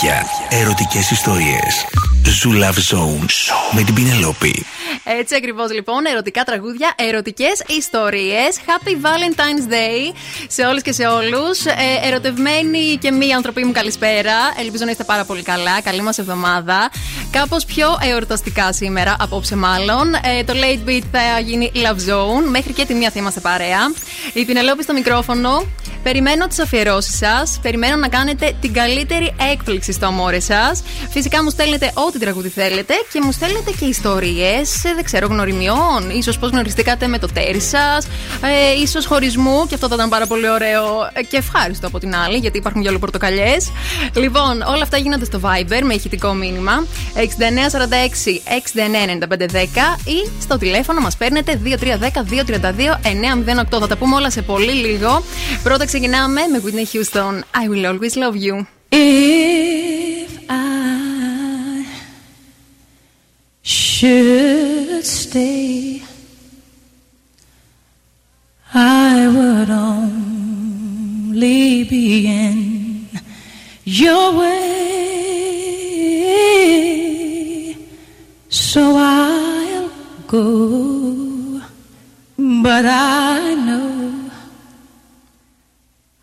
τραγούδια, ερωτικές ιστορίες. Zoo Love Zone με την Πινελόπη. Έτσι ακριβώς λοιπόν, ερωτικά τραγούδια, ερωτικές ιστορίες. Happy Valentine's Day σε όλες και σε όλους. Ε, ερωτευμένοι και μη άνθρωποι μου, καλησπέρα. Ελπίζω να είστε πάρα πολύ καλά. Καλή μας εβδομάδα. Κάπως πιο εορταστικά σήμερα, απόψε μάλλον. Ε, το late beat θα γίνει Love Zone. Μέχρι και τη μία θα είμαστε παρέα. Η Πινελόπη στο μικρόφωνο. Περιμένω τις αφιερώσεις σας. Περιμένω να κάνετε την καλύτερη έκπληξη στο αμόρε σας. Φυσικά μου στέλνετε ό,τι τραγούδι θέλετε και μου στέλνετε και ιστορίες, ε, δεν ξέρω, γνωριμιών. ίσως πώ γνωριστήκατε με το τέρι σας. Ε, ίσως χωρισμού και αυτό θα ήταν πάρα πολύ ωραίο και ευχάριστο από την άλλη, γιατί υπάρχουν για πορτοκαλιέ. Λοιπόν, όλα αυτά γίνονται στο Viber με ηχητικό μήνυμα 6946 699510 ή στο τηλέφωνο μας παίρνετε 2310 232 908. Θα τα πούμε όλα σε πολύ λίγο. Πρώτα ξεκινάμε με Whitney Houston. I will always love you. If I should stay, I would only be in your way. So I'll go, but I know.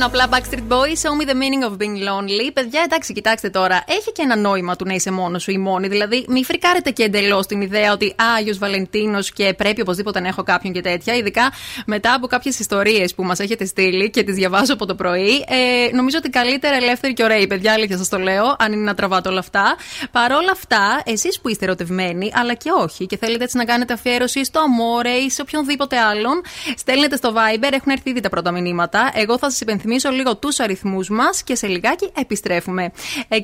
Απλά Backstreet Boys, show me the meaning of being lonely. Παιδιά, εντάξει, κοιτάξτε τώρα. Έχει και ένα νόημα του να είσαι μόνος σου ή μόνη. Δηλαδή, μη φρικάρετε και εντελώς την ιδέα ότι Άγιο Βαλεντίνος και πρέπει οπωσδήποτε να έχω κάποιον και τέτοια. Ειδικά μετά από κάποιες ιστορίες που μας έχετε στείλει και τις διαβάζω από το πρωί. Ε, νομίζω ότι καλύτερα ελεύθερη και ωραίοι, παιδιά, αλήθεια σας το λέω, αν είναι να τραβάτε όλα αυτά. Παρ' όλα αυτά, εσείς που είστε ερωτευμένοι, αλλά και όχι, και θέλετε έτσι να κάνετε αφιέρωση στο Αμόρε ή σε οποιονδήποτε άλλον, στέλνετε στο Viber, έχουν έρθει ήδη τα πρώτα μηνύματα. Εγώ θα σας υπενθυμίσω λίγο τους αριθμούς μας και σε λιγάκι επιστρέφουμε. 6946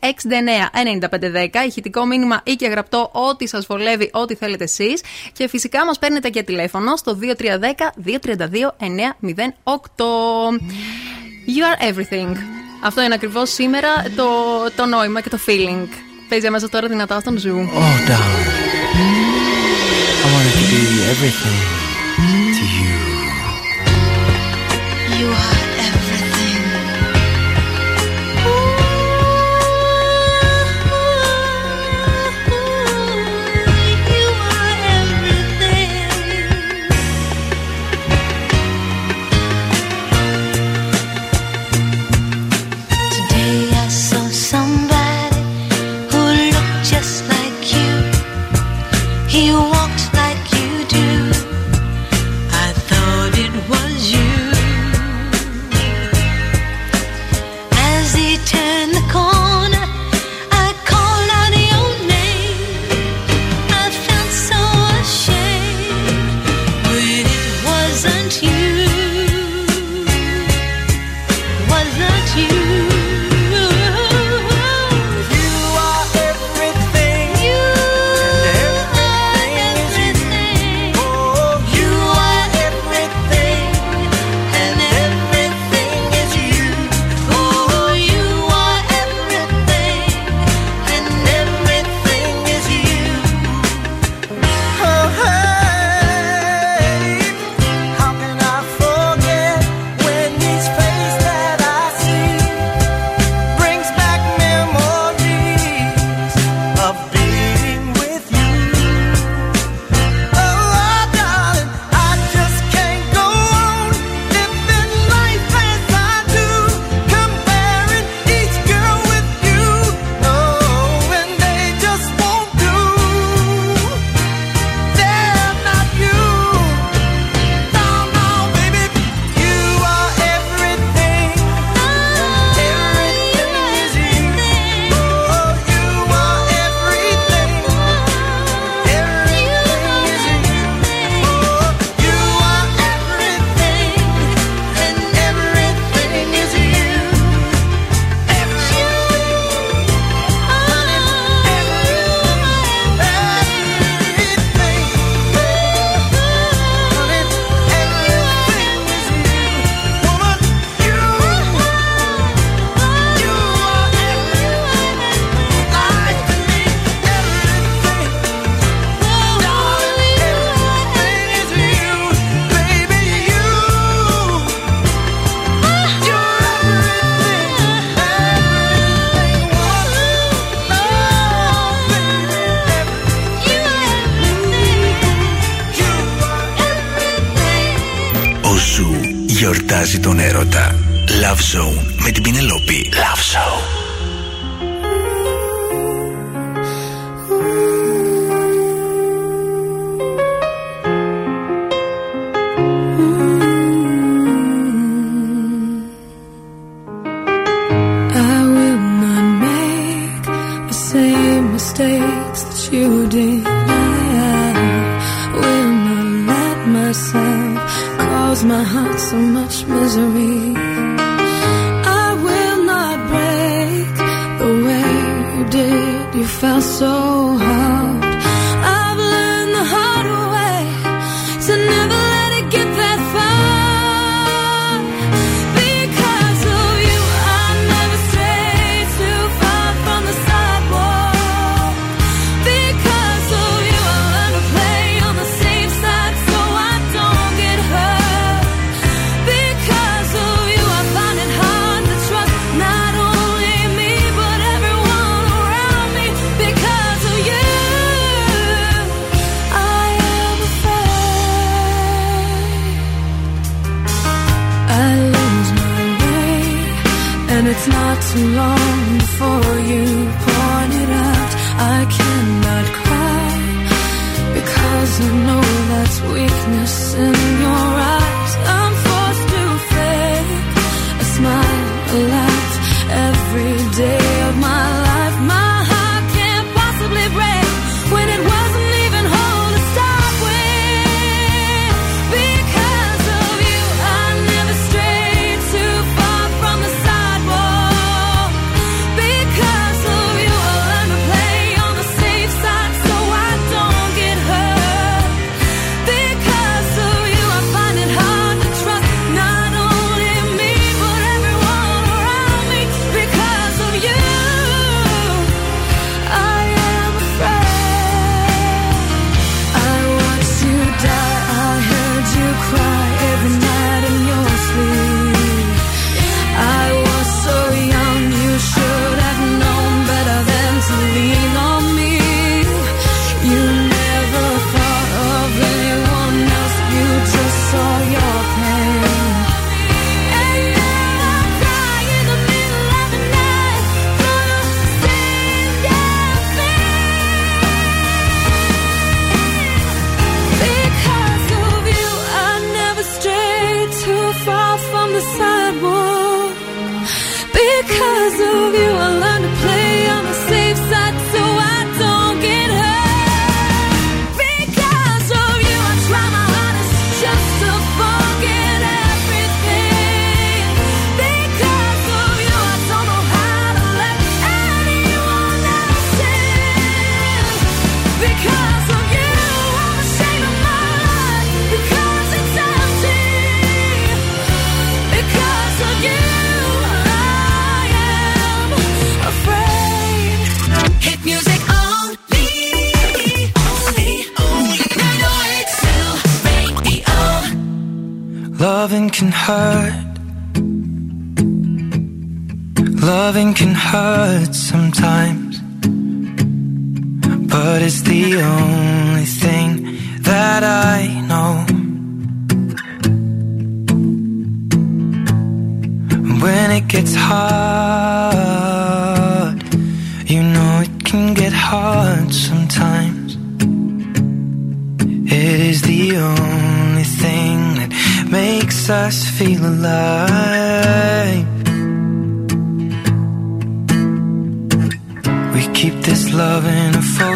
699510, ηχητικό μήνυμα ή και γραπτό, ό,τι σας βολεύει, ό,τι θέλετε εσείς. Και φυσικά μας παίρνετε και τηλέφωνο στο 2310-232-908. You are everything. Αυτό είναι ακριβώς σήμερα το, το νόημα και το feeling. Παίζει μέσα τώρα δυνατά στον ζου. Oh, darling. I wanted to be everything to you. You are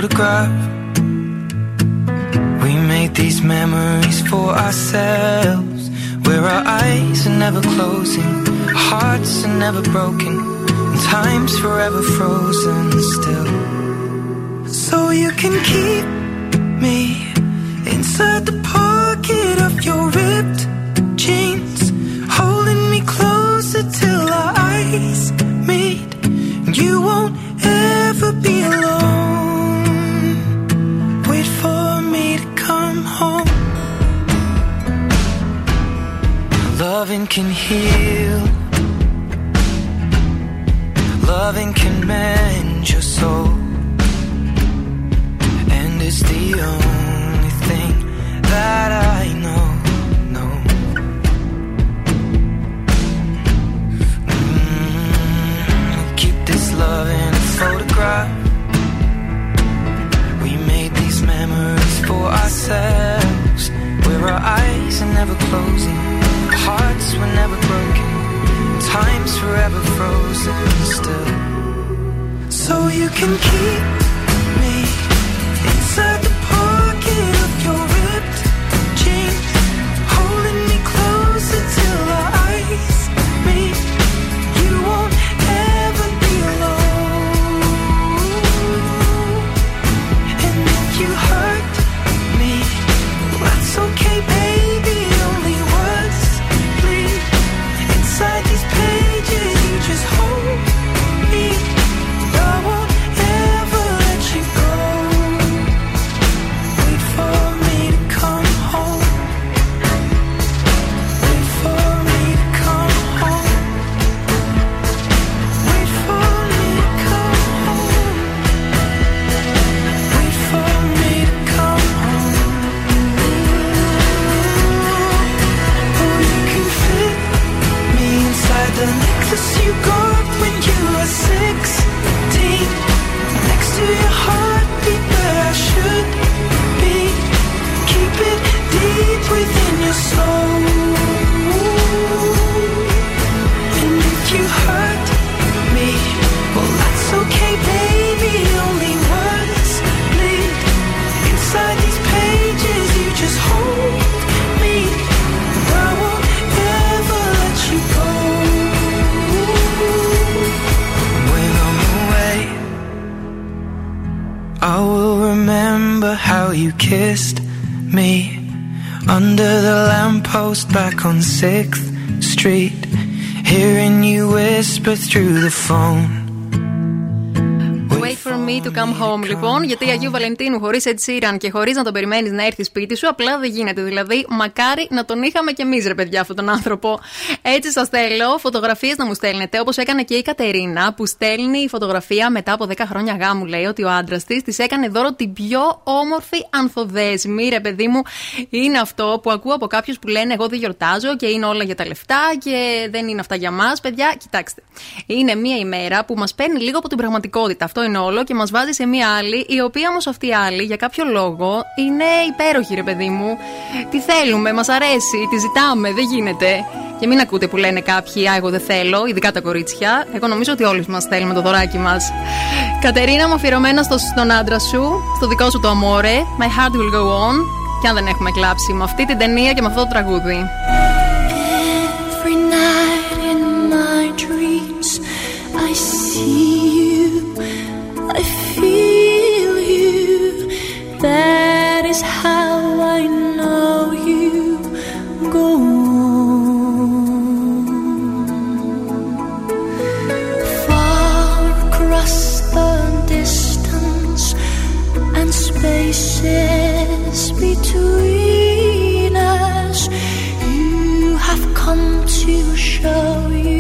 photograph. We made these memories for ourselves, where our eyes are never closing, hearts are never broken, and time's forever frozen still. So you can keep me inside the pocket of your ripped jeans, holding me closer till our eyes meet, you won't. can heal, loving can mend your soul, and it's the only thing that I know. No, Mm, keep this love in a photograph. We made these memories for ourselves, where our eyes are never closing. Hearts were never broken, time's forever frozen still. So you can keep me inside the pocket of your ripped jeans, holding me closer till our eyes meet. 6th Street. Hearing you whisper through the phone. Wait for me to come home, λοιπόν, γιατί Αγίου Βαλεντίνου χωρίς Ed Sheeran και χωρίς να τον περιμένεις να έρθει σπίτι σου, απλά δεν γίνεται. Δηλαδή, μακάρι να τον είχαμε κι εμείς, ρε παιδιά, αυτόν τον άνθρωπο. Έτσι σας θέλω, φωτογραφίες να μου στέλνετε, όπως έκανε και η Κατερίνα, που στέλνει φωτογραφία μετά από 10 χρόνια γάμου. Λέει ότι ο άντρας της της έκανε δώρο την πιο όμορφη ανθοδέσμη, ρε παιδί μου. Είναι αυτό που ακούω από κάποιους που λένε: Εγώ δεν γιορτάζω και είναι όλα για τα λεφτά και δεν είναι αυτά για μας. Παιδιά, κοιτάξτε. Είναι μία ημέρα που μας παίρνει λίγο από την πραγματικότητα. Αυτό είναι όλο και μας βάζει σε μία άλλη, η οποία όμως αυτή η άλλη για κάποιο λόγο είναι υπέροχη, ρε παιδί μου. Τι θέλουμε, μας αρέσει, τη ζητάμε, δεν γίνεται. Και μην ακούτε που λένε κάποιοι, Α, εγώ δεν θέλω, ειδικά τα κορίτσια. Εγώ νομίζω ότι όλοι μας θέλουμε το δωράκι μας. Κατερίνα μου, αφιερωμένα στο, στον άντρα σου, στο δικό σου το αμόρε. My heart will go on. Και αν δεν έχουμε κλάψει με αυτή την ταινία και με αυτό το τραγούδι. Every night in my dreams, I see you, I feel you. That is how I know you go on. Far across the distance and spaces between us, you have come to show you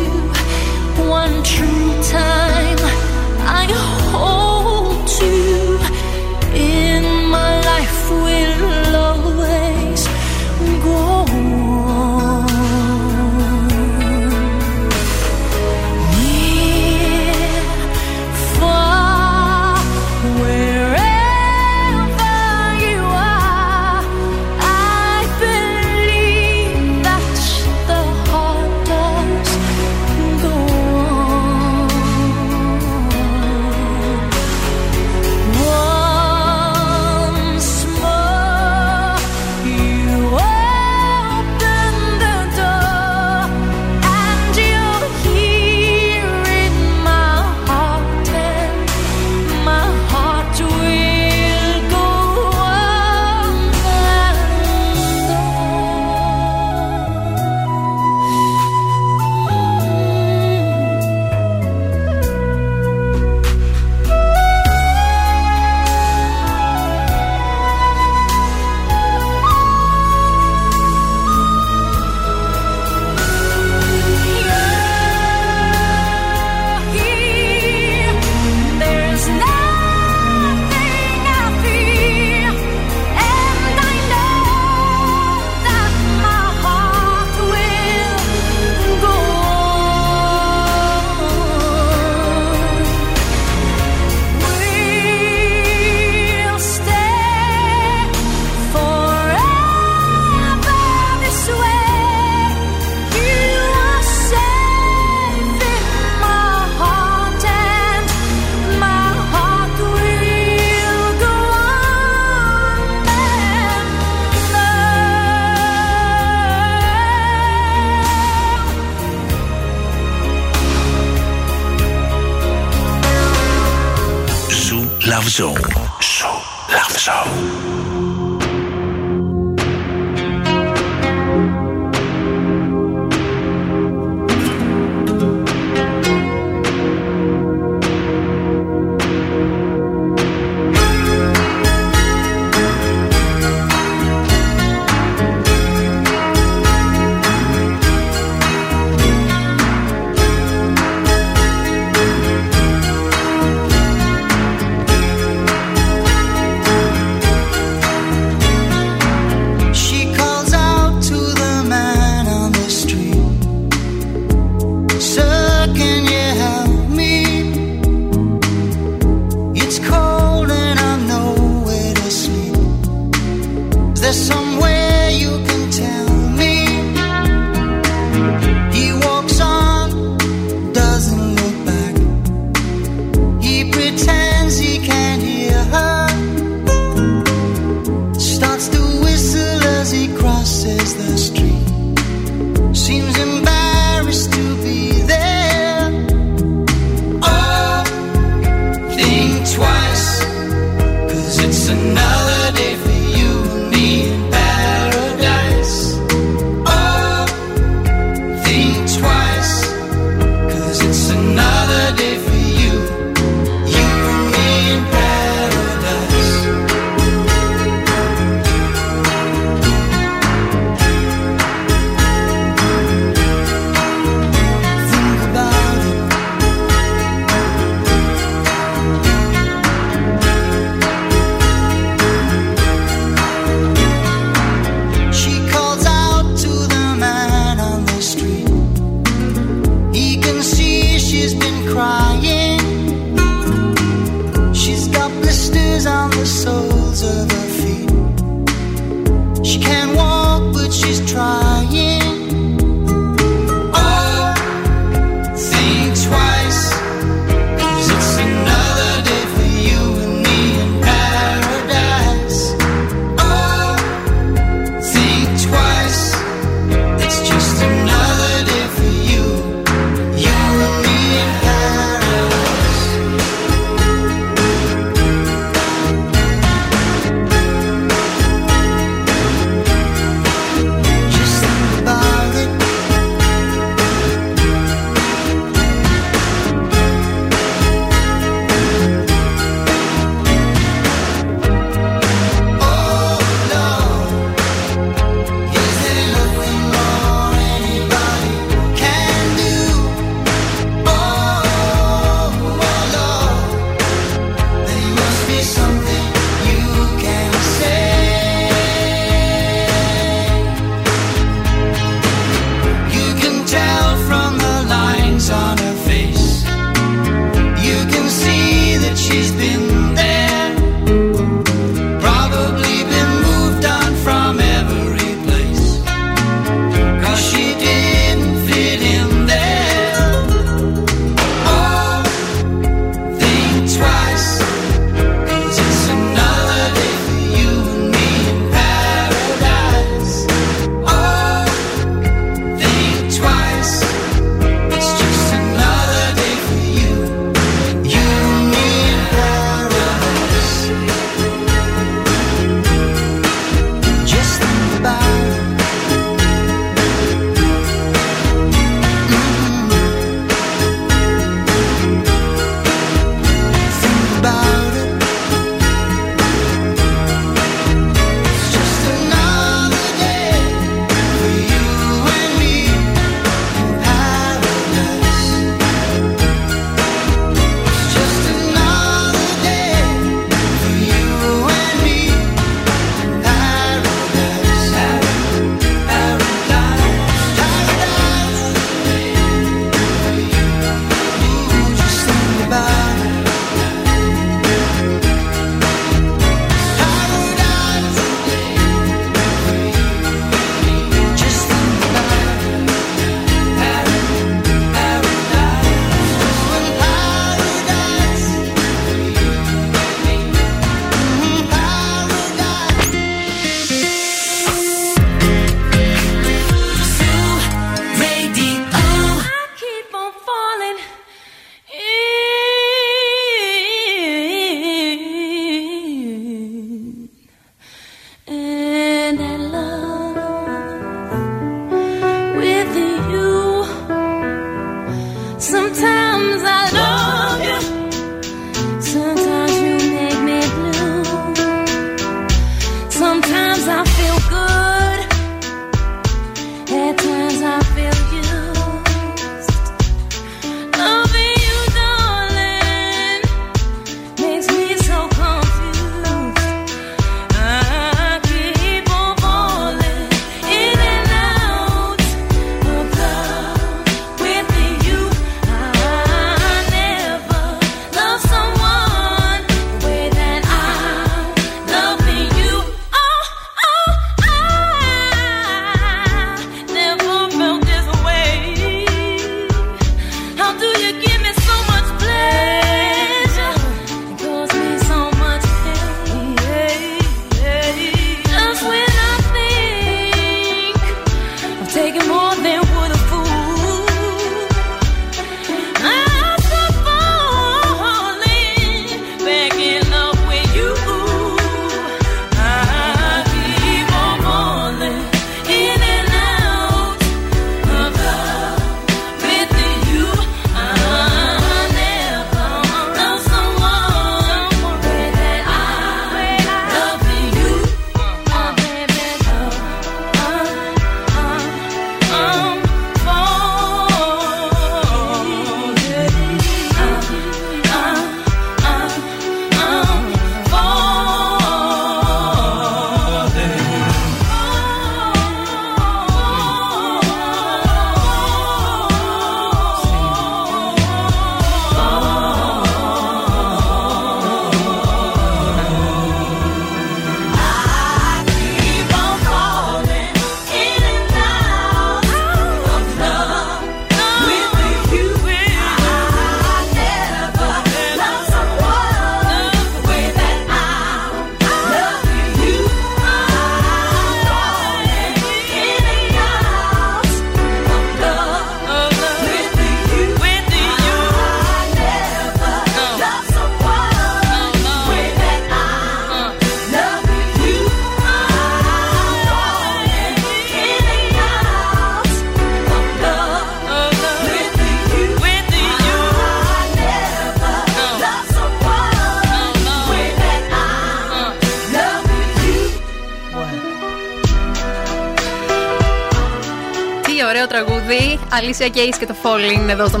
ωραίο τραγούδι. Αλήσια Κέι και το Falling εδώ στο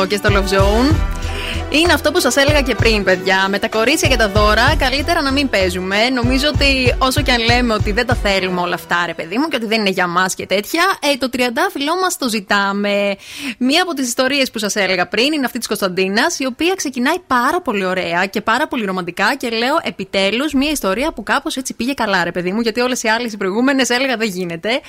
90,8 και στο Love Zone. Είναι αυτό που σας έλεγα και πριν, παιδιά. Με τα κορίτσια και τα δώρα, καλύτερα να μην παίζουμε. Νομίζω ότι όσο και αν λέμε ότι δεν τα θέλουμε όλα αυτά, ρε παιδί μου, και ότι δεν είναι για μας και τέτοια, ε, το τριαντάφυλλό μας το ζητάμε. Μία από τις ιστορίες που σας έλεγα πριν είναι αυτή της Κωνσταντίνας, η οποία ξεκινάει πάρα πολύ ωραία και πάρα πολύ ρομαντικά και λέω επιτέλους μία ιστορία που κάπως έτσι πήγε καλά, ρε παιδί μου, γιατί όλες οι άλλες οι προηγούμενες έλεγα δεν γίνεται.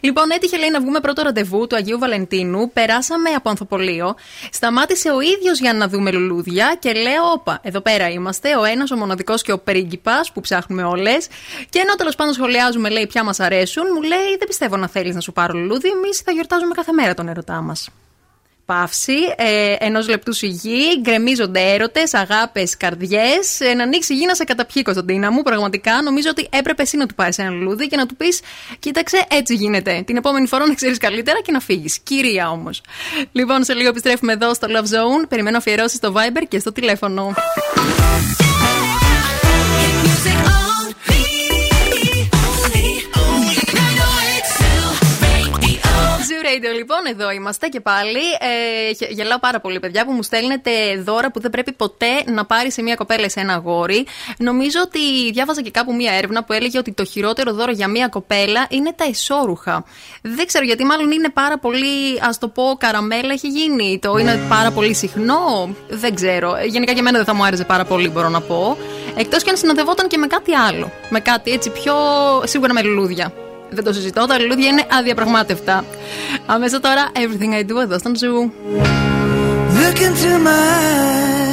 Λοιπόν, έτυχε λέει να βγούμε πρώτο ραντεβού του Αγίου Βαλεντίνου, περάσαμε από ανθοπολείο, σταμάτησε ο ίδιος για να δούμε λουλούδια και λέω: Όπα, εδώ πέρα είμαστε, ο ένας, ο μοναδικός και ο πρίγκιπας που ψάχνουμε όλες. Και ενώ τέλος πάντων σχολιάζουμε, λέει, ποια μας αρέσουν, μου λέει: Δεν πιστεύω να θέλεις να σου πάρω λουλούδι, εμείς θα γιορτάζουμε κάθε μέρα τον ερωτά μας. Παύση, ε, ενός λεπτού σιγή, γκρεμίζονται έρωτες, αγάπες, καρδιές. Ε, να ανοίξει η γη να σε καταπιεί, Κωνσταντίνα μου. Πραγματικά νομίζω ότι έπρεπε εσύ να του πάρεις ένα λουλούδι και να του πεις: Κοίταξε, έτσι γίνεται. Την επόμενη φορά να ξέρεις καλύτερα και να φύγεις. Κυρία όμως. Λοιπόν, σε λίγο επιστρέφουμε εδώ στο Love Zone. Περιμένω αφιερώσεις στο Viber και στο τηλέφωνο. Radio. Zoo Radio, λοιπόν, εδώ είμαστε και πάλι. Ε, γε- γελάω πάρα πολύ, παιδιά, που μου στέλνετε δώρα που δεν πρέπει ποτέ να πάρει σε μια κοπέλα ή σε ένα αγόρι. Νομίζω ότι διάβαζα και κάπου μια έρευνα που έλεγε ότι το χειρότερο δώρο για μια κοπέλα είναι τα ισόρουχα. Δεν ξέρω γιατί, μάλλον είναι πάρα πολύ, ας το πω, καραμέλα έχει γίνει. Το είναι πάρα πολύ συχνό. Δεν ξέρω. Ε, Γενικά και εμένα δεν θα μου άρεσε πάρα πολύ, μπορώ να πω. Εκτός και αν συνοδευόταν και με κάτι άλλο. Με κάτι έτσι πιο. σίγουρα με λουλούδια. Δεν το συζητώ, τα λουλούδια είναι αδιαπραγμάτευτα. Αμέσως τώρα, everything I do εδώ στον Ζου. Look into my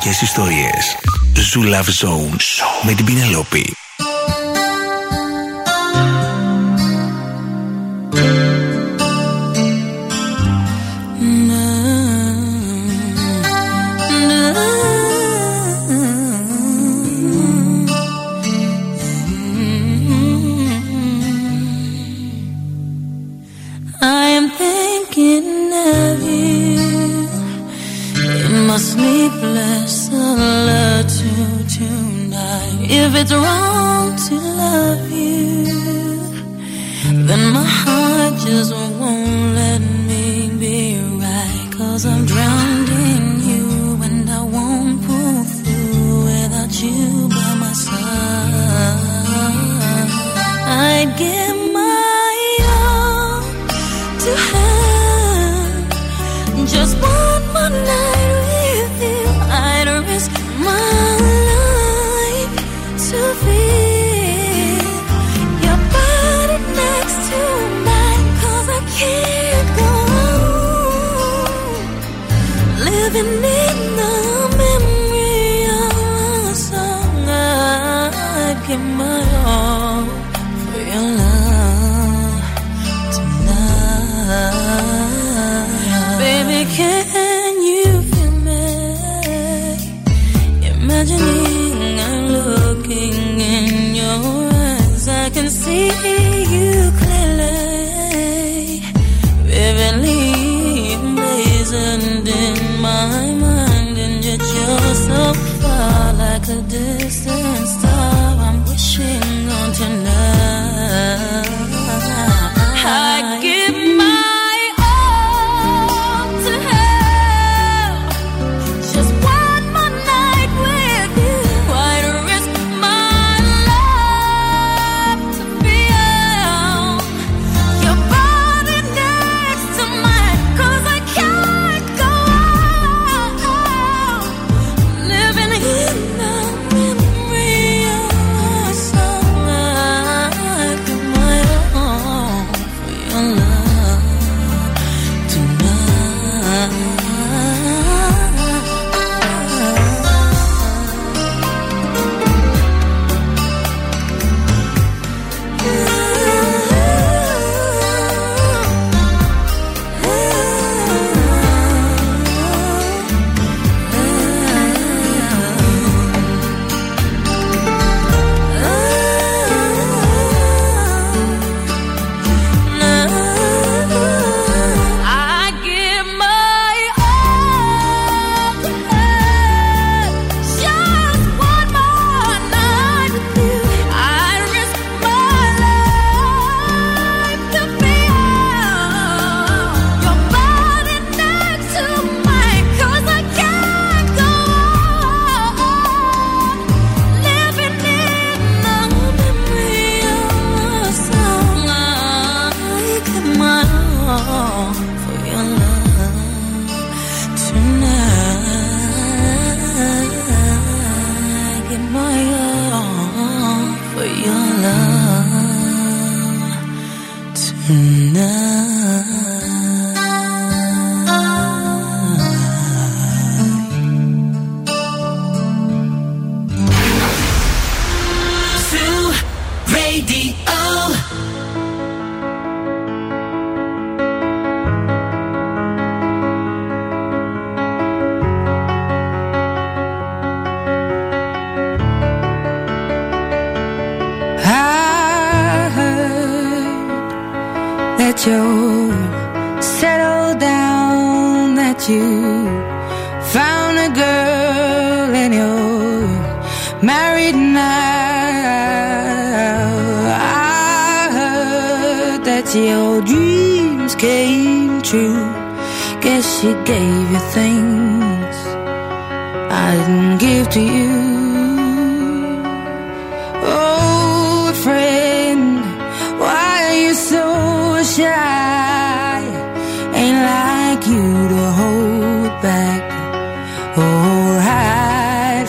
Ερωτικές ιστορίες. Zoo Love Zone με την Πινελόπη.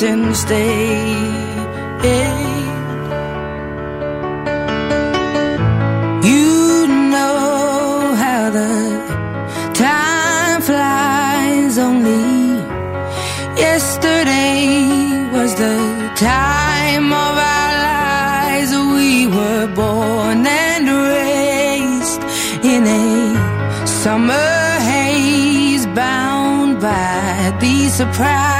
Hurts instead. You know how the time flies. Only yesterday was the time of our lives. We were born and raised in a summer haze, bound by the surprise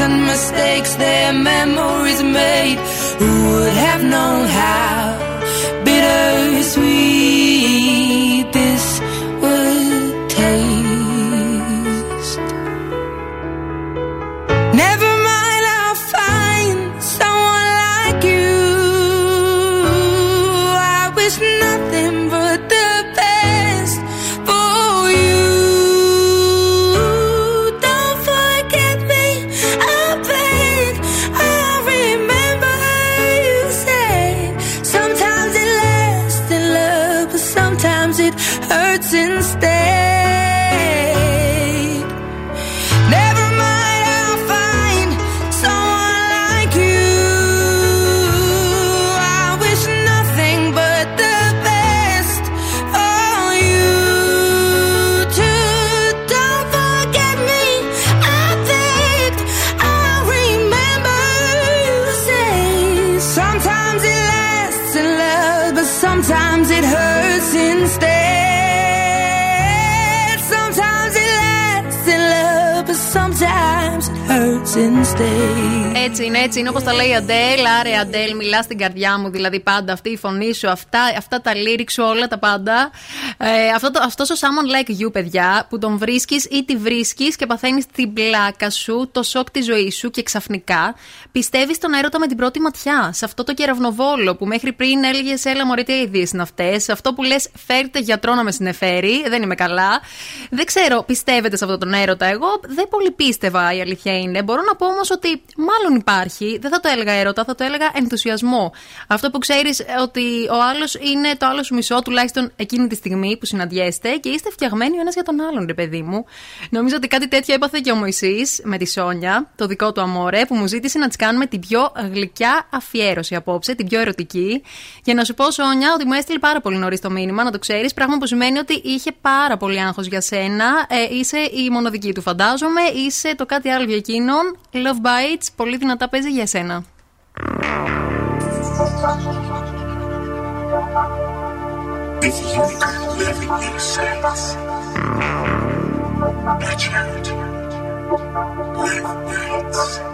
And mistakes, their memories made. Who would have known how bittersweet Έτσι είναι, έτσι είναι όπως τα λέει η Αντέλ. Άρε, Αντέλ, μιλά στην καρδιά μου. Δηλαδή πάντα αυτή η φωνή σου, αυτά, αυτά τα lyrics σου, όλα τα πάντα. Ε, αυτό το, αυτός ο Someone Like You, παιδιά, που τον βρίσκεις ή τη βρίσκεις και παθαίνεις την πλάκα σου, το σοκ της ζωής σου και ξαφνικά πιστεύεις στον έρωτα με την πρώτη ματιά. Σε αυτό το κεραυνοβόλο που μέχρι πριν έλεγες Έλα, Μωρή, τι αειδίε είναι αυτές. Σε αυτό που λες, Φέρτε γιατρό να με συνεφέρει. Δεν είμαι καλά. Δεν ξέρω, πιστεύετε σε αυτόν τον έρωτα. Εγώ δεν πολύ πίστευα, η αλήθεια είναι. Μπορώ να πω όμως ότι μάλλον υπάρχει. Δεν θα το έλεγα έρωτα, θα το έλεγα ενθουσιασμό. Αυτό που ξέρεις ότι ο άλλος είναι το άλλο σου μισό, τουλάχιστον εκείνη τη στιγμή που συναντιέστε και είστε φτιαγμένοι ο ένας για τον άλλον, ρε παιδί μου. Νομίζω ότι κάτι τέτοιο έπαθε και ο Μωυσής με τη Σόνια, το δικό του αμόρε, που μου ζήτησε να τη κάνουμε την πιο γλυκιά αφιέρωση απόψε, την πιο ερωτική. Για να σου πω, Σόνια, ότι μου έστειλε πάρα πολύ νωρίς το μήνυμα, να το ξέρεις. Πράγμα που σημαίνει ότι είχε πάρα πολύ άγχος για σένα. Ε, είσαι η μοναδική του, φαντάζομαι. Είσαι το κάτι άλλο για εκείνον. Love Bites, πολύ δυνατά παίζει για σένα. If you could live in your sense, a charity, live nights.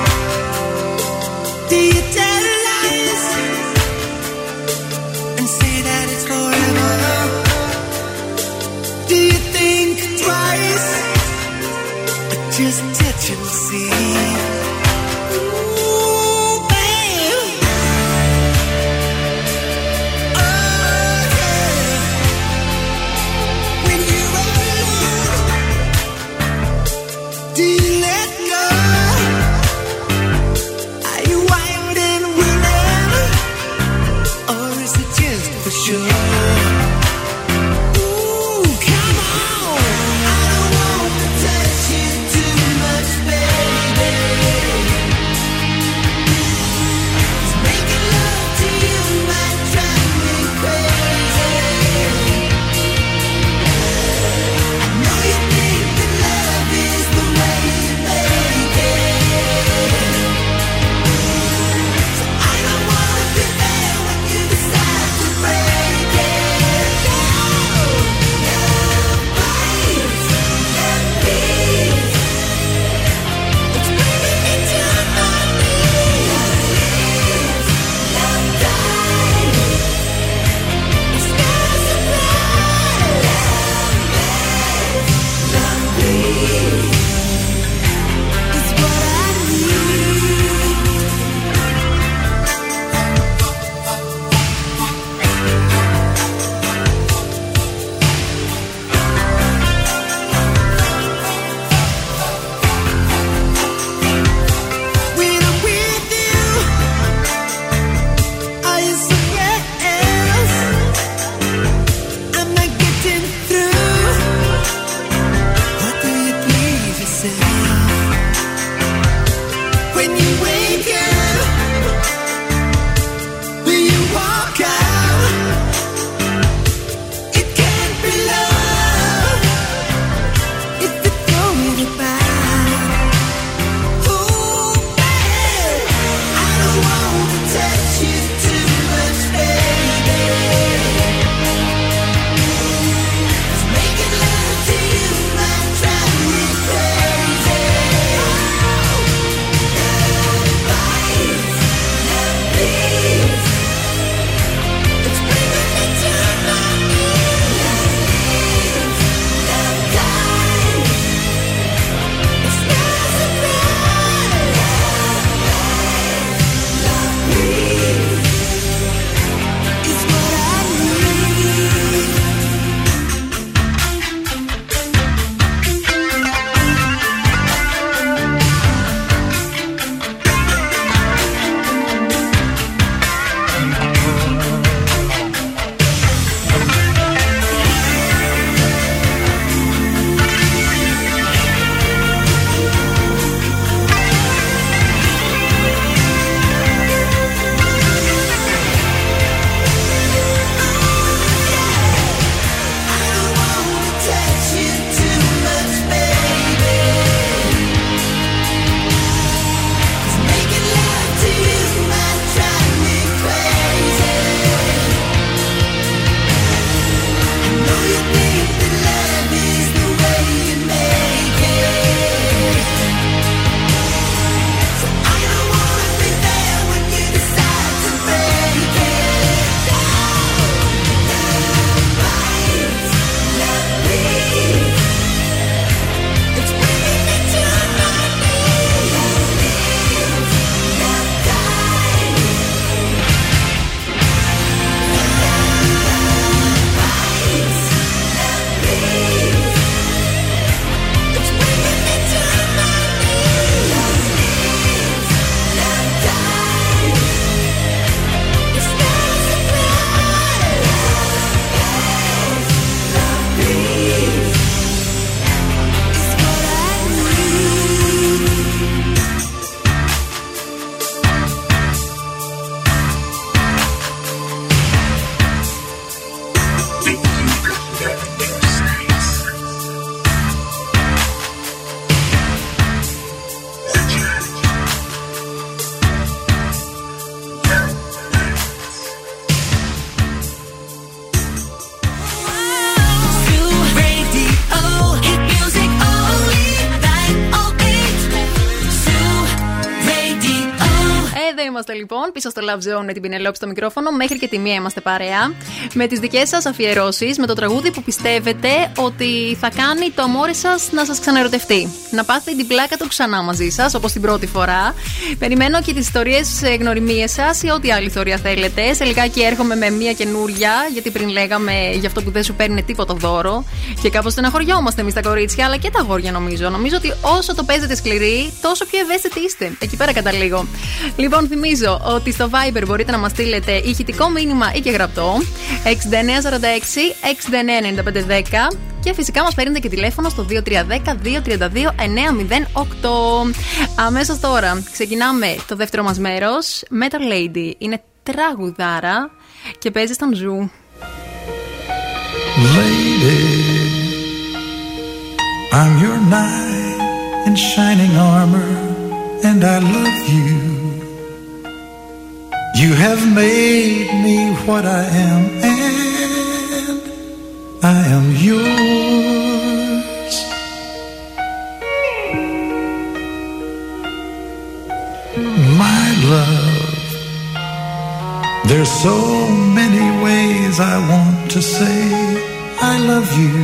bon πίσω στο Love Zone με την Πινελόπη στο μικρόφωνο. Μέχρι και τη μία είμαστε παρέα. Με τις δικές σας αφιερώσεις, με το τραγούδι που πιστεύετε ότι θα κάνει το αμόρι σας να σας ξαναερωτευτεί. Να πάθετε την πλάκα του ξανά μαζί σας, όπως την πρώτη φορά. Περιμένω και τις ιστορίες γνωριμίες σας ή ό,τι άλλη ιστορία θέλετε. Σε λιγάκι έρχομαι με μία καινούρια, γιατί πριν λέγαμε για αυτό που δεν σου παίρνει τίποτα δώρο. Και κάπως στεναχωριόμαστε εμείς τα κορίτσια, αλλά και τα αγόρια νομίζω. Νομίζω ότι όσο το παίζετε σκληρή, τόσο πιο ευαίσθητοι είστε. Εκεί πέρα καταλήγω. Λοιπόν, θυμίζω ότι στο Viber μπορείτε να μας στείλετε ηχητικό μήνυμα ή και γραπτό 6946 699510 και φυσικά μας παίρνετε και τηλέφωνο στο 2310 232 908. Αμέσως τώρα ξεκινάμε το δεύτερο μας μέρος. Metal Lady. Είναι τραγουδάρα και παίζει στον Ζου. Lady, I'm your knight in shining armor, and I love you. You have made me what I am, and I am yours. My love, there's so many ways I want to say I love you.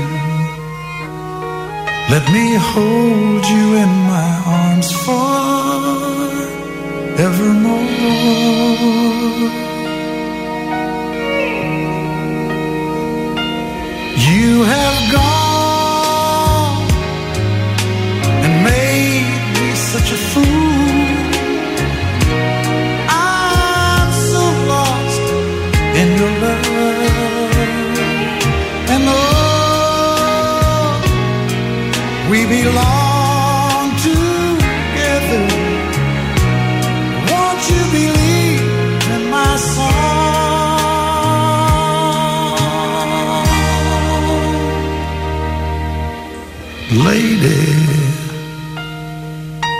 Let me hold you in my arms forevermore. You have gone and made me such a fool. I'm so lost in your love. And oh, we belong Lady,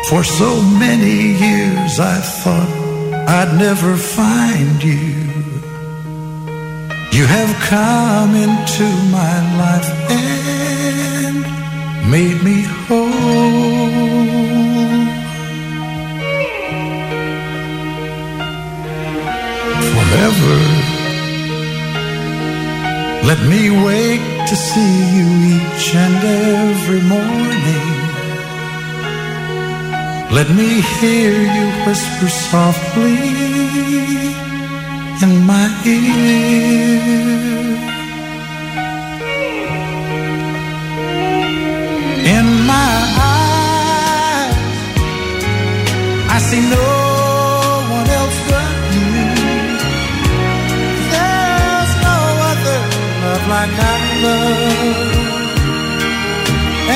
for so many years I thought I'd never find you. You have come into my life and made me whole. Forever, let me wake to see you each and every morning. Let me hear you whisper softly in my ear. In my eyes, I see no one else but you. There's no other love like I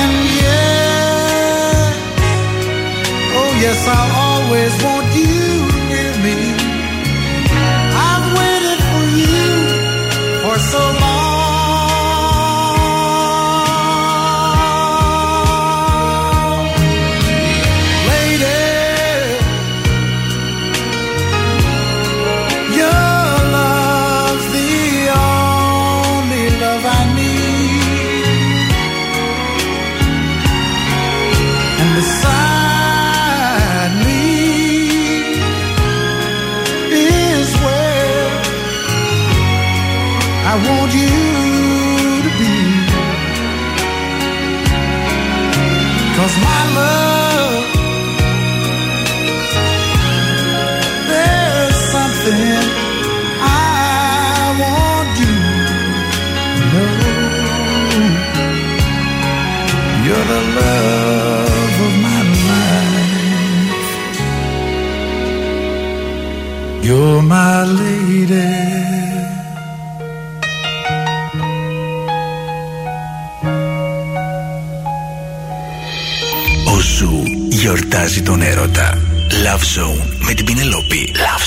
And yes, oh yes, I'll always want you near me. I've waited for you for so long. Love of my life. You're my lady. Ο Ζου γιορτάζει τον έρωτα. Love Zone με την Πινελόπη. Love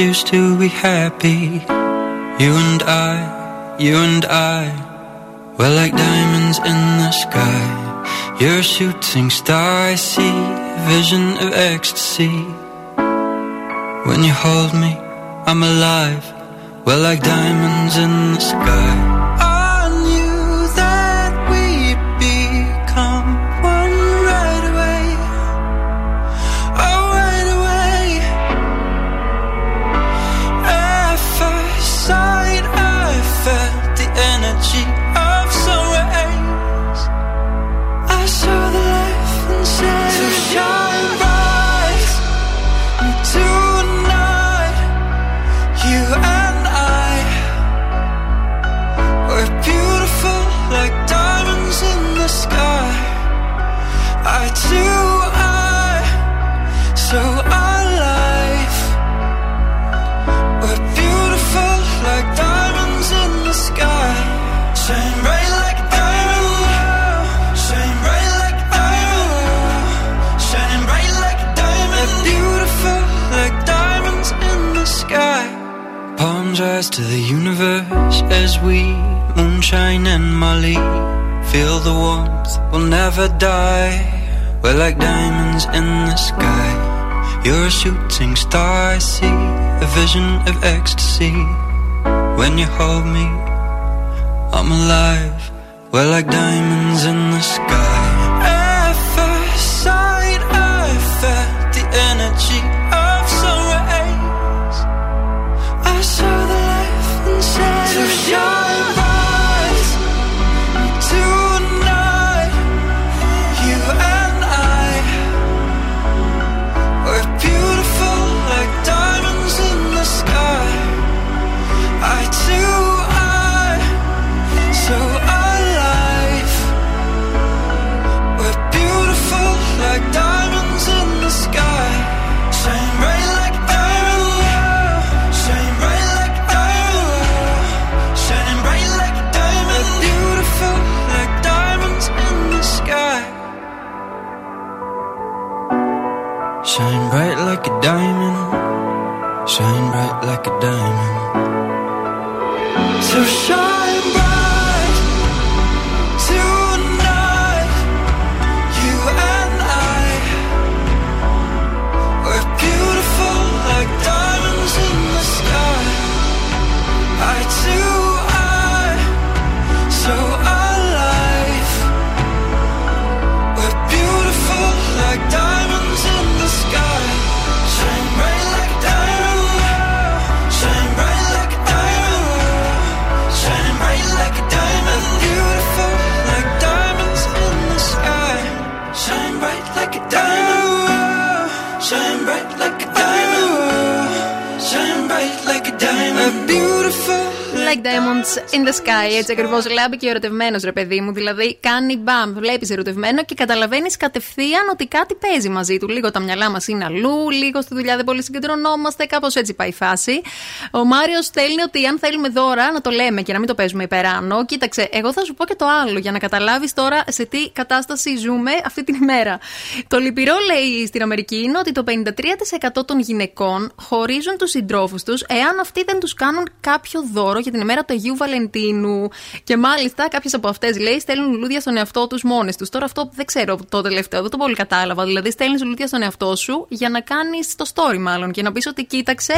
Choose to be happy. You and I, you and I. We're like diamonds in the sky. You're a shooting star, I see. Vision of ecstasy. When you hold me, I'm alive. We're like diamonds in the sky. Vision of ecstasy. When you hold me, I'm alive. We're like diamonds in the sky. Shine bright like a diamond. So shine bright Like diamonds in the sky. Έτσι ακριβώς λάμπει και ερωτευμένος, ρε παιδί μου. Δηλαδή κάνει μπαμ, βλέπεις ερωτευμένο και καταλαβαίνεις κατευθείαν ότι κάτι παίζει μαζί του. Λίγο τα μυαλά μας είναι αλλού, λίγο στη δουλειά δεν πολύ συγκεντρωνόμαστε. Κάπως έτσι πάει η φάση. Ο Μάριος στέλνει ότι αν θέλουμε δώρα να το λέμε και να μην το παίζουμε υπεράνω. Κοίταξε, εγώ θα σου πω και το άλλο για να καταλάβεις τώρα σε τι κατάσταση ζούμε αυτή την ημέρα. Το λυπηρό λέει στην Αμερική είναι ότι το 53% των γυναικών χωρίζουν τους συντρόφους τους εάν αυτοί δεν τους κάνουν κάποιο δώρο για την ημέρα του Αγίου Βαλεντίνου. Και μάλιστα κάποιες από αυτές λέει στέλνουν λουλούδια στον εαυτό τους μόνες τους. Τώρα αυτό δεν ξέρω το τελευταίο, δεν το πολύ κατάλαβα. Δηλαδή στέλνεις λουλούδια στον εαυτό σου για να κάνεις το story μάλλον και να πεις ότι κοίταξε.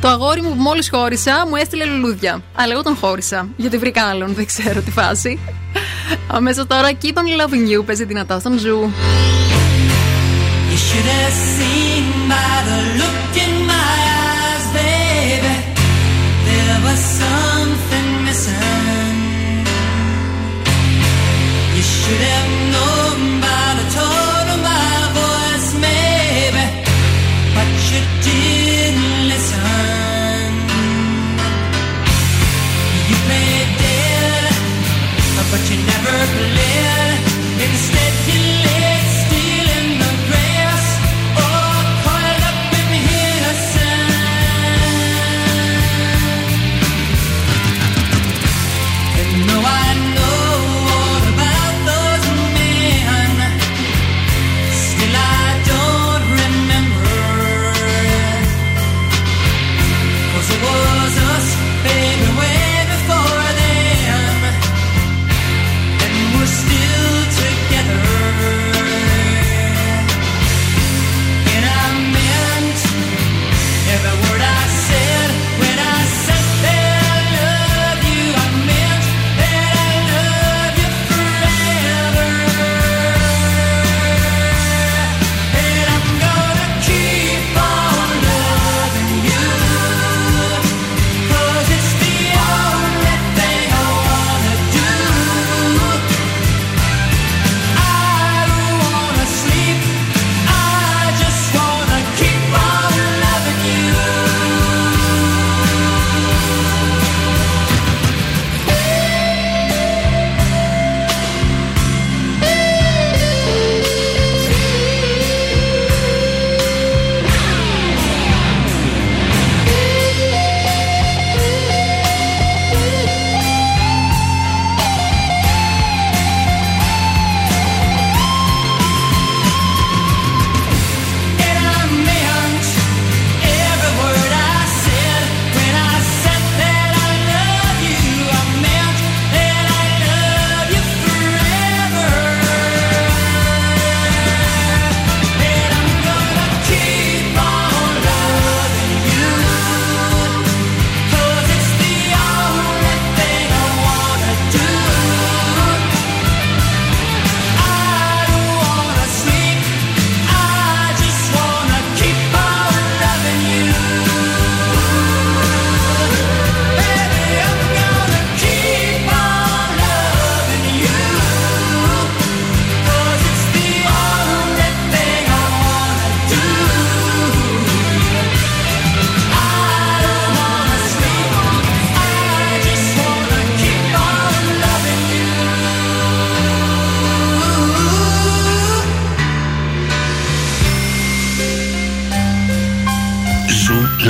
Το αγόρι μου που μόλις χώρισα μου έστειλε λουλούδια. Αλλά εγώ τον χώρισα. Γιατί βρήκα άλλον, δεν ξέρω τι φάση. Αμέσως τώρα Keep on loving you παίζει δυνατά στον Ζου. You should have seen by the look in never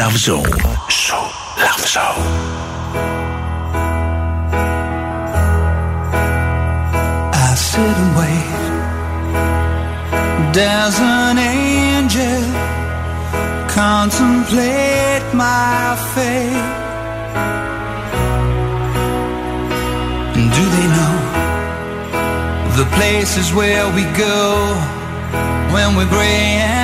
Love Zone so Love Zone. I sit and wait. There's an angel contemplate my fate. And do they know the places where we go when we're gray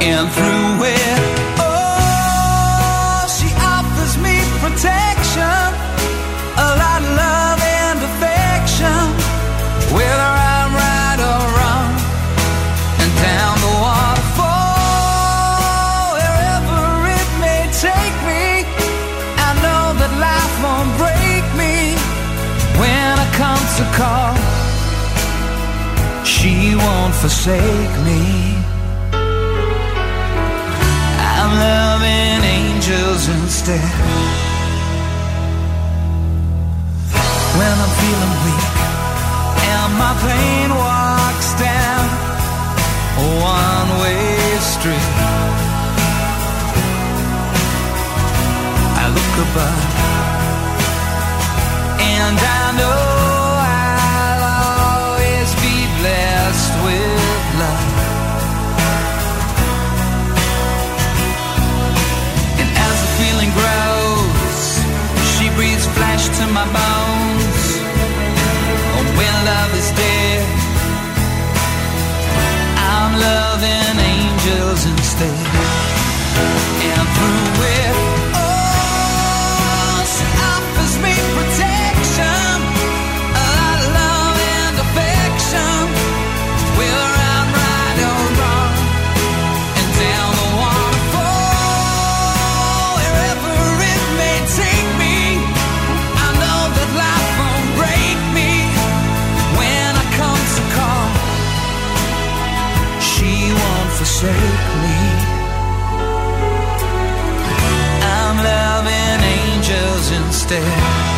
And through it, oh, she offers me protection, a lot of love and affection, whether I'm right or wrong, and down the waterfall, wherever it may take me. I know that life won't break me when I come to call. She won't forsake me. Angels instead. When I'm feeling weak and my pain walks down a one way street, I look above and I know through it, instead.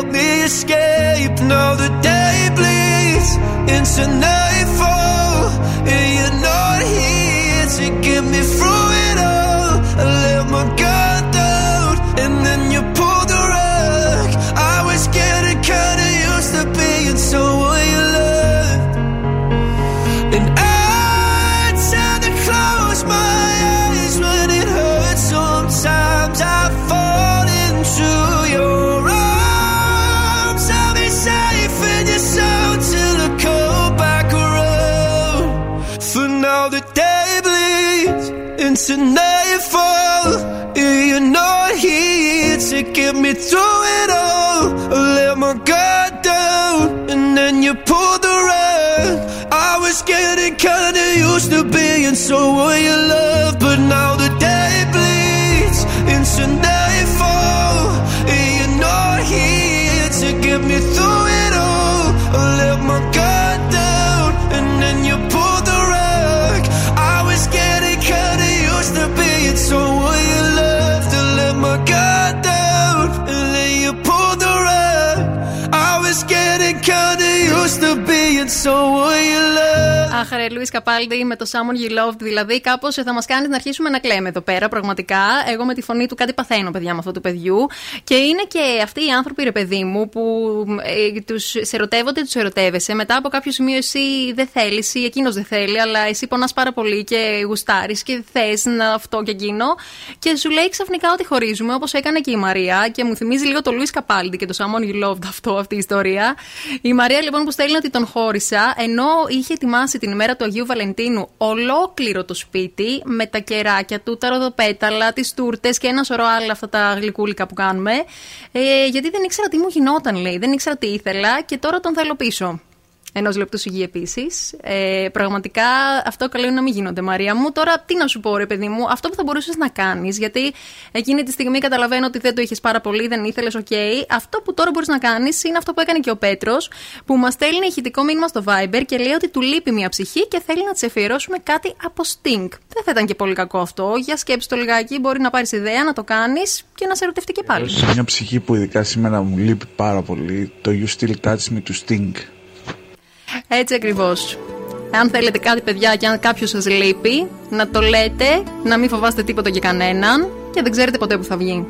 help me escape. Now the day bleeds into nightfall, and you're not here to get me through it all. I let my guard into nightfall. You're not here to get me through it all. I let my guard down, and then you pulled the rug. I was getting kinda used to being someone you love, but now the being someone you loved. Αχ, ρε, Λουίς Καπάλντι με το Someone You Loved. Δηλαδή, κάπως θα μας κάνεις να αρχίσουμε να κλαίμε εδώ πέρα. Πραγματικά, εγώ με τη φωνή του κάτι παθαίνω, παιδιά, με αυτό του παιδιού. Και είναι και αυτοί οι άνθρωποι, ρε παιδί μου, που ε, τους σε ερωτεύονται, τους ερωτεύεσαι. Μετά από κάποιο σημείο εσύ δεν θέλεις ή εκείνος δεν θέλει, αλλά εσύ πονάς πάρα πολύ και γουστάρεις και θες να αυτό και εκείνο. Και σου λέει ξαφνικά ότι χωρίζουμε, όπως έκανε και η Μαρία. Και μου θυμίζει λίγο το Λουίς Καπάλντι και το Someone You Loved αυτό, αυτή η ιστορία. Η Μαρία λοιπόν που στέλνει ότι τον χώρισα, ενώ είχε ετοιμάσει την ημέρα του Αγίου Βαλεντίνου ολόκληρο το σπίτι με τα κεράκια του, τα ροδοπέταλα, τις τούρτες και ένα σωρό άλλα αυτά τα γλυκούλικα που κάνουμε. Ε, γιατί δεν ήξερα τι μου γινόταν, λέει. Δεν ήξερα τι ήθελα και τώρα τον θέλω πίσω. Ενός λεπτού σιγή επίσης. Ε, πραγματικά αυτό καλό είναι να μην γίνονται, Μαρία μου. Τώρα τι να σου πω, ρε παιδί μου, αυτό που θα μπορούσες να κάνεις, γιατί εκείνη τη στιγμή καταλαβαίνω ότι δεν το είχες πάρα πολύ, δεν ήθελες, οκ. Αυτό που τώρα μπορείς να κάνεις είναι αυτό που έκανε και ο Πέτρος, που μας στέλνει ηχητικό μήνυμα στο Viber και λέει ότι του λείπει μια ψυχή και θέλει να της αφιερώσουμε κάτι από Stink. Δεν θα ήταν και πολύ κακό αυτό. Για σκέψη το λιγάκι, μπορεί να πάρεις ιδέα, να το κάνεις και να σε ερωτευτεί και πάλι. Σε μια ψυχή που ειδικά σήμερα μου λείπει πάρα πολύ, το You Still Touch Me to Sting. Έτσι ακριβώς. Αν θέλετε κάτι, παιδιά, και αν κάποιος σας λείπει, να το λέτε, να μην φοβάστε τίποτα για κανέναν και δεν ξέρετε ποτέ που θα βγει.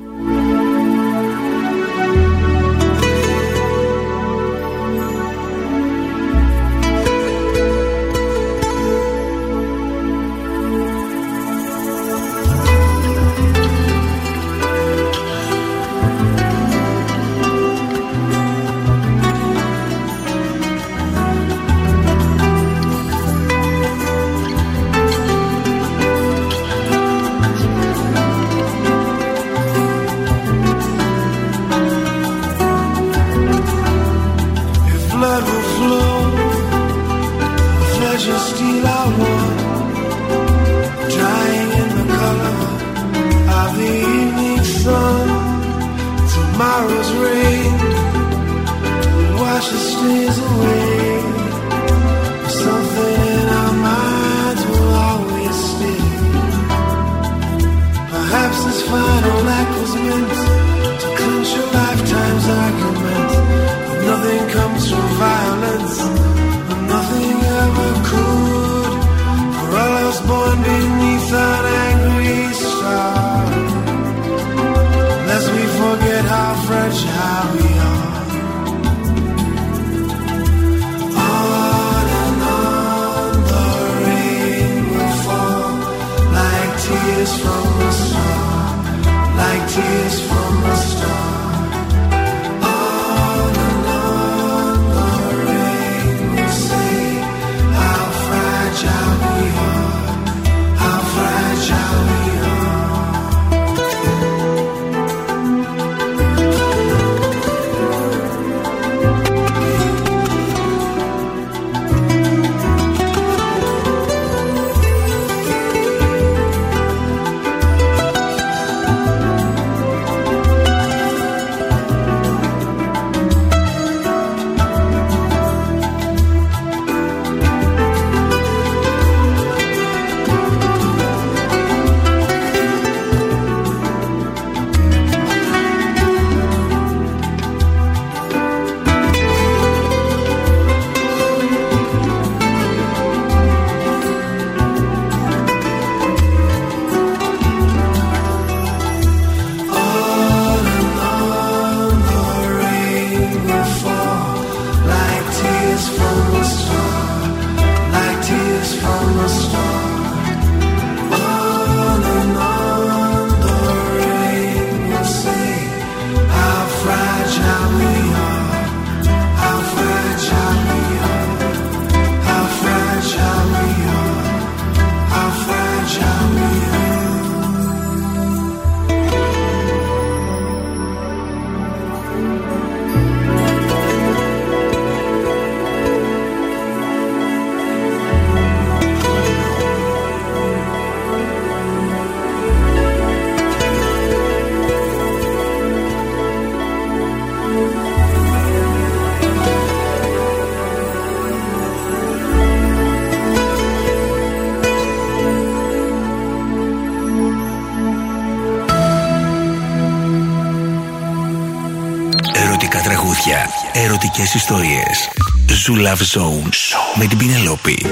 Διαφορετικές ιστορίες. Zoo Love Zone. Με την Πινελόπη.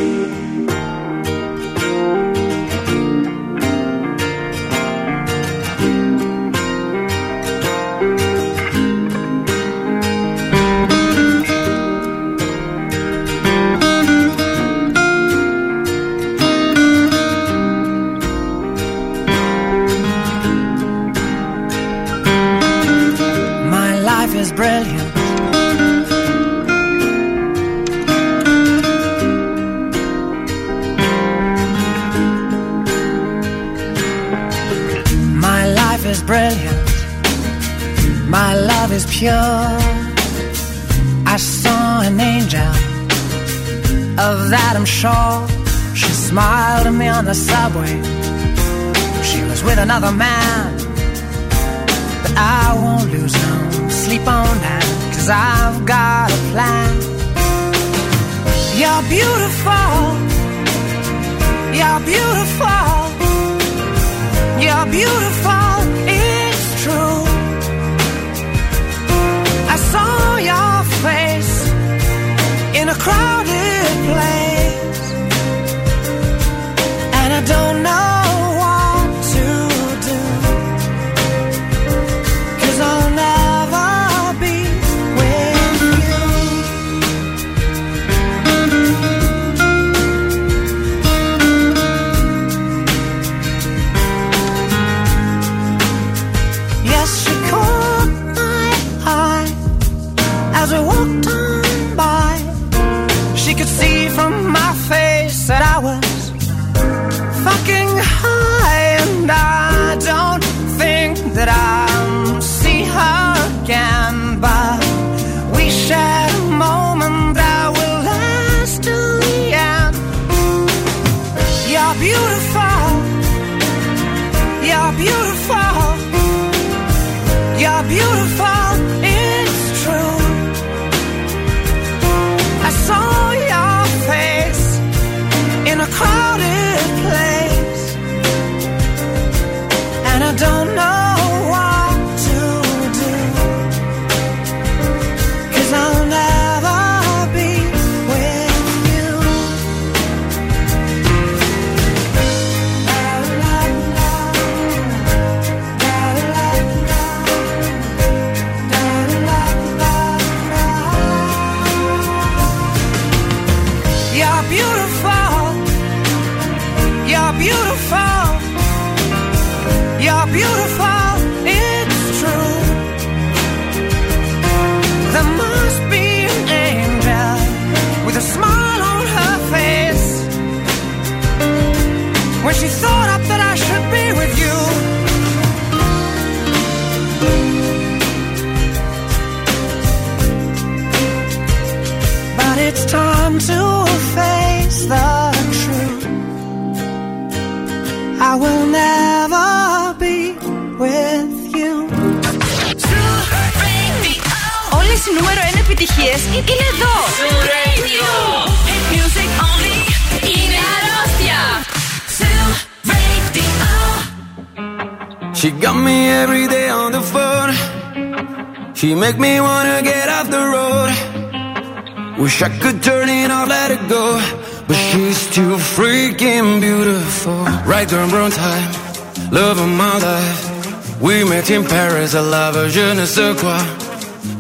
Wish I could turn it off, let it go. But she's too freaking beautiful. Right during wrong time Love of my life. We met in Paris, I love her, je ne sais quoi.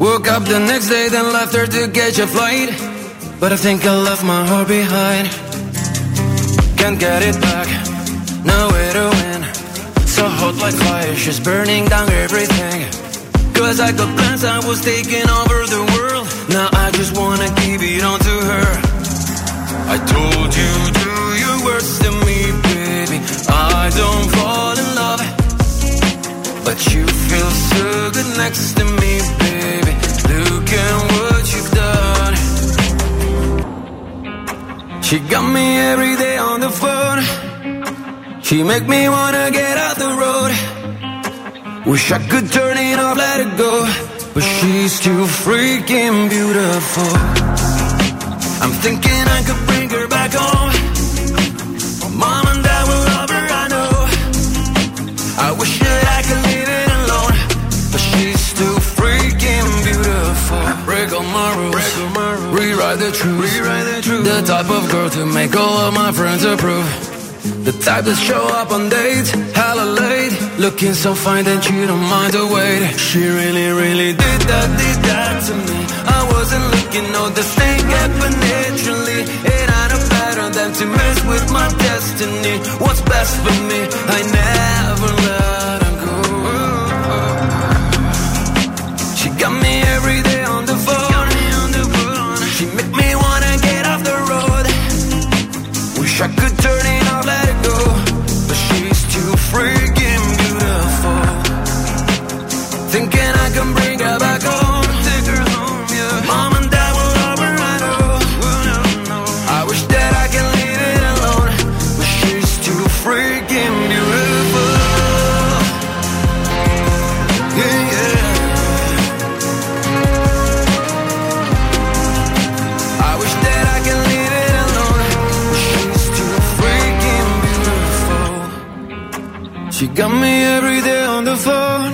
Woke up the next day, then left her to catch a flight. But I think I left my heart behind. Can't get it back, nowhere to win. So hot like fire, she's burning down everything. Cause I got plans, I was taking over the world. Now I just wanna give it on to her. I told you, do your worst to me, baby. I don't fall in love. But you feel so good next to me, baby. Look at what you've done. She got me every day on the phone. She make me wanna get off the road. Wish I could turn it off, let it go. But she's too freaking beautiful. I'm thinking I could bring her back home. Mom and dad will love her, I know. I wish that I could leave it alone. But she's too freaking beautiful. Break all my rules. Rewrite the truth. The type of girl to make all of my friends approve. The type that show up on dates, hella late. Looking so fine that you don't mind the wait. She really, really did that, did that to me. I wasn't looking, no, this thing happened naturally. It had a pattern than to mess with my destiny. What's best for me? I never let she's got me every day on the phone.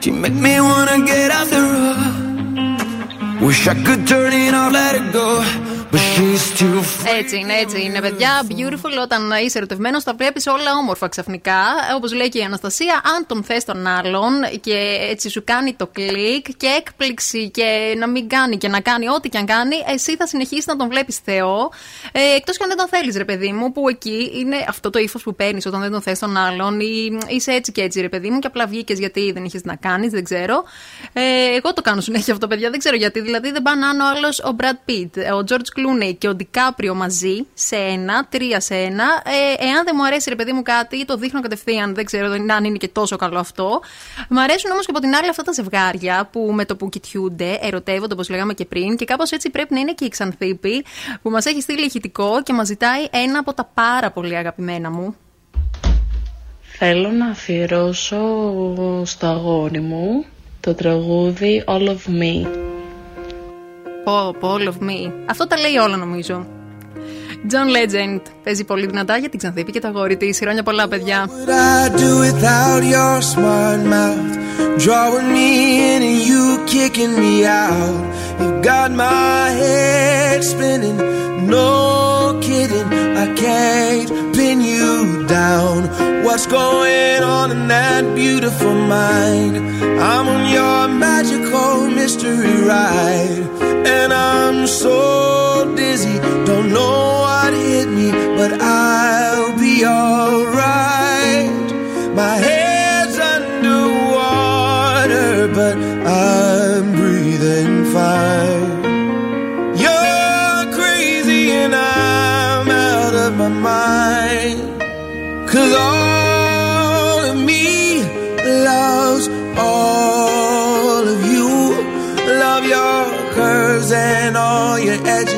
She make me wanna get out the road. Wish I could turn it off, let it go. But she's too Έτσι είναι, έτσι είναι, παιδιά. Beautiful όταν είσαι ερωτευμένος, τα βλέπεις όλα όμορφα ξαφνικά. Όπως λέει και η Αναστασία, αν τον θες τον άλλον και έτσι σου κάνει το κλικ και έκπληξη και να μην κάνει και να κάνει ό,τι και αν κάνει, εσύ θα συνεχίσεις να τον βλέπεις Θεό. Ε, Εκτός και αν δεν τον θέλεις, ρε παιδί μου, που εκεί είναι αυτό το ύφος που παίρνεις όταν δεν τον θες τον άλλον, ή είσαι έτσι και έτσι, ρε παιδί μου, και απλά βγήκες γιατί δεν είχες να κάνεις, δεν ξέρω. Ε, εγώ το κάνω συνέχεια αυτό, παιδιά, δεν ξέρω γιατί. Δηλαδή δεν πάνε αν ο άλλος ο Brad Pitt, ο George Clooney και ο Ντικάπριο μαζί σε ένα, τρία σε ένα. Ε, εάν δεν μου αρέσει, ρε παιδί μου, κάτι, το δείχνω κατευθείαν. Δεν ξέρω αν είναι και τόσο καλό αυτό. Μ' αρέσουν όμως και από την άλλη αυτά τα ζευγάρια που με το που κοιτιούνται, ερωτεύονται όπως λέγαμε και πριν. Και κάπως έτσι πρέπει να είναι και η Ξανθήπη που μας έχει στείλει ηχητικό και μας ζητάει ένα από τα πάρα πολύ αγαπημένα μου. Θέλω να αφιερώσω στο αγόρι μου το τραγούδι All of Me. Πω, πω, all of me. Αυτό τα λέει όλα νομίζω. John Legend παίζει πολύ δυνατά για την Ξανθήπη και τα αγόρι τη. Χρόνια πολλά, παιδιά. What I do without your smart mouth Drawing me in and you kicking me out You've got my head spinning No kidding I can't pin you down What's going on in that beautiful mind I'm on your magical mystery ride And I'm so dizzy. Don't know what hit me But I'll be alright. My head's underwater But I'm breathing fine. You're crazy and I'm out of my mind. Cause all of me loves all of you. Love your curves and all your edges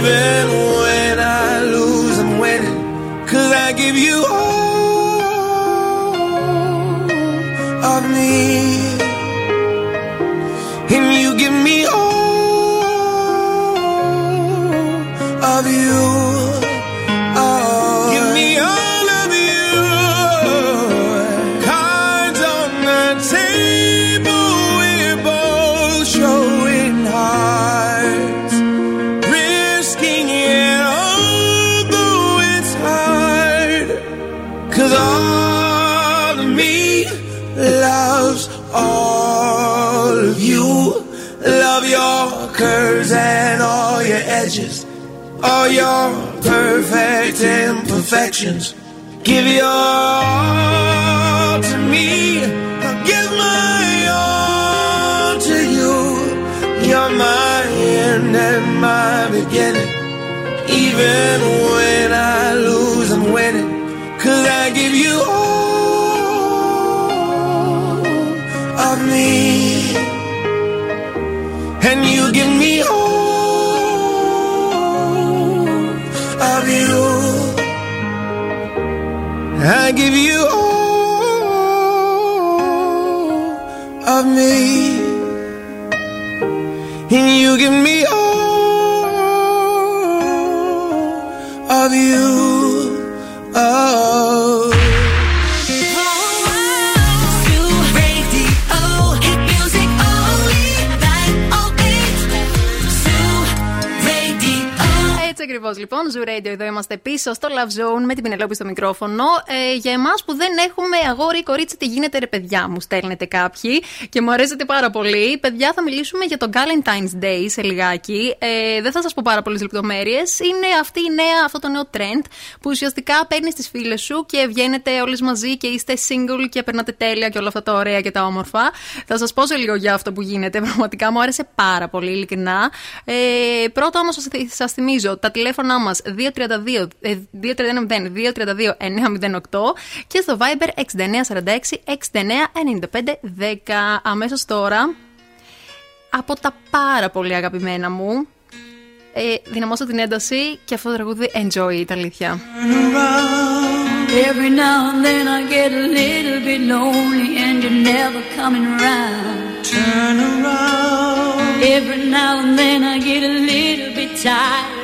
Even when I lose, I'm winning. Cause I give you all of me. And you give me all of you. All your perfect imperfections. Give your all to me. I'll give my all to you. You're my end and my beginning. Even when I I give you all of me. And you give me all ακριβώς λοιπόν, Zoo Radio, εδώ είμαστε πίσω στο Love Zone με την Πινελόπη στο μικρόφωνο. Ε, για εμάς που δεν έχουμε αγόρι ή κορίτσι, τι γίνεται ρε παιδιά, μου στέλνετε κάποιοι και μου αρέσετε πάρα πολύ. Παιδιά, θα μιλήσουμε για το Valentine's Day σε λιγάκι. Ε, δεν θα σας πω πάρα πολλές λεπτομέρειες. Είναι αυτή η νέα, αυτό το νέο trend που ουσιαστικά παίρνεις τις φίλες σου και βγαίνετε όλες μαζί και είστε single και περνάτε τέλεια και όλα αυτά τα ωραία και τα όμορφα. Θα σας πω σε λίγο για αυτό που γίνεται. Πραγματικά μου άρεσε πάρα πολύ, ειλικρινά. Ε, πρώτα όμως σας θυμίζω τα τηλέφωνά μα 232 ε, 231 232 908 και στο Viber 6946 6995 10. Αμέσω τώρα από τα πάρα πολύ αγαπημένα μου. Ε, δυναμώστε την ένταση και αυτό το τραγούδι enjoy η αλήθεια. Every now and then I get a little bit lonely and you're never coming around. Turn around. Every now and then I get a little bit tired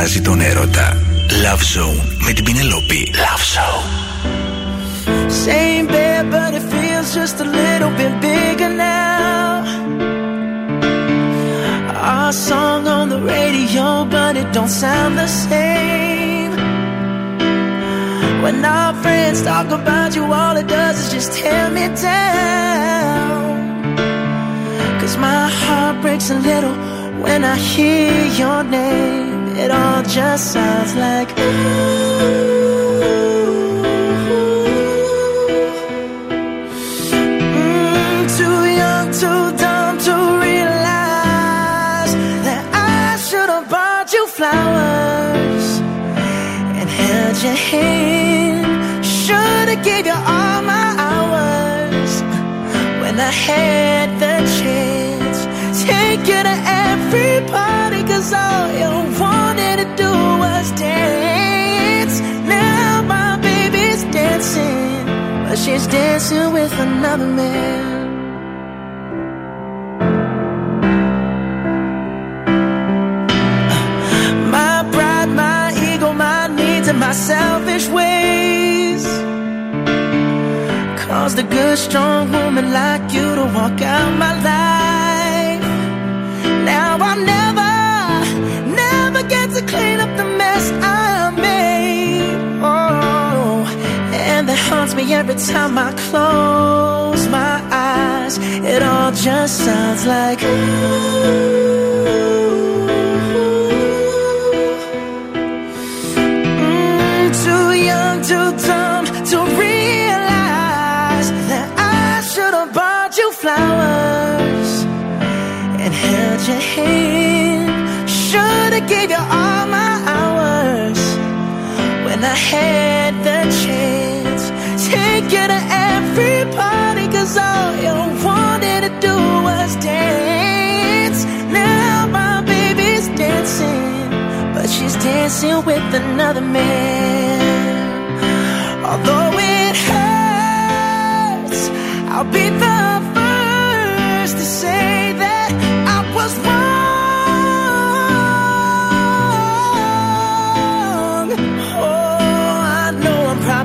κοιτάζει τον έρωτα. Love Zone με την Πηνελόπη. Love Zone. Same bed, but it feels just a little bit bigger now. Our song on the radio, but it don't sound the same. When our friends talk about you, all it does is just tear me down. Cause my heart breaks a little when I hear your name. It all just sounds like Mm, too young, too dumb to realize that I should have bought you flowers and held your hand. Should have gave you all my hours when I had the chance. Take you to every party, cause all you wanted to do was dance. Now my baby's dancing, but she's dancing with another man. My pride, my ego, my needs, and my selfish ways caused a good, strong woman like you to walk out my life. Every time I close my eyes. It all just sounds like Mm, too young, too dumb to realize that I should have bought you flowers and held your hand. Should have gave you all my hours when I had the chance. You to every party, cause all you wanted to do was dance. Now my baby's dancing, but she's dancing with another man. Although it hurts, I'll be the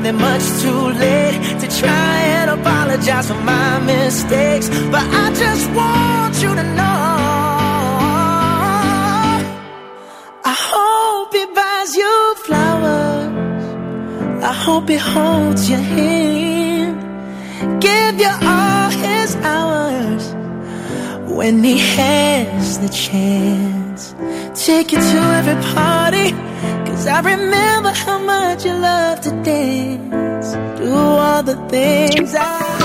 it much too late to try and apologize for my mistakes. But I just want you to know. I hope he buys you flowers. I hope he holds your hand. Give you all his hours when he has the chance. Take you to every party. Cause I remember how much you love to dance. Do all the things I.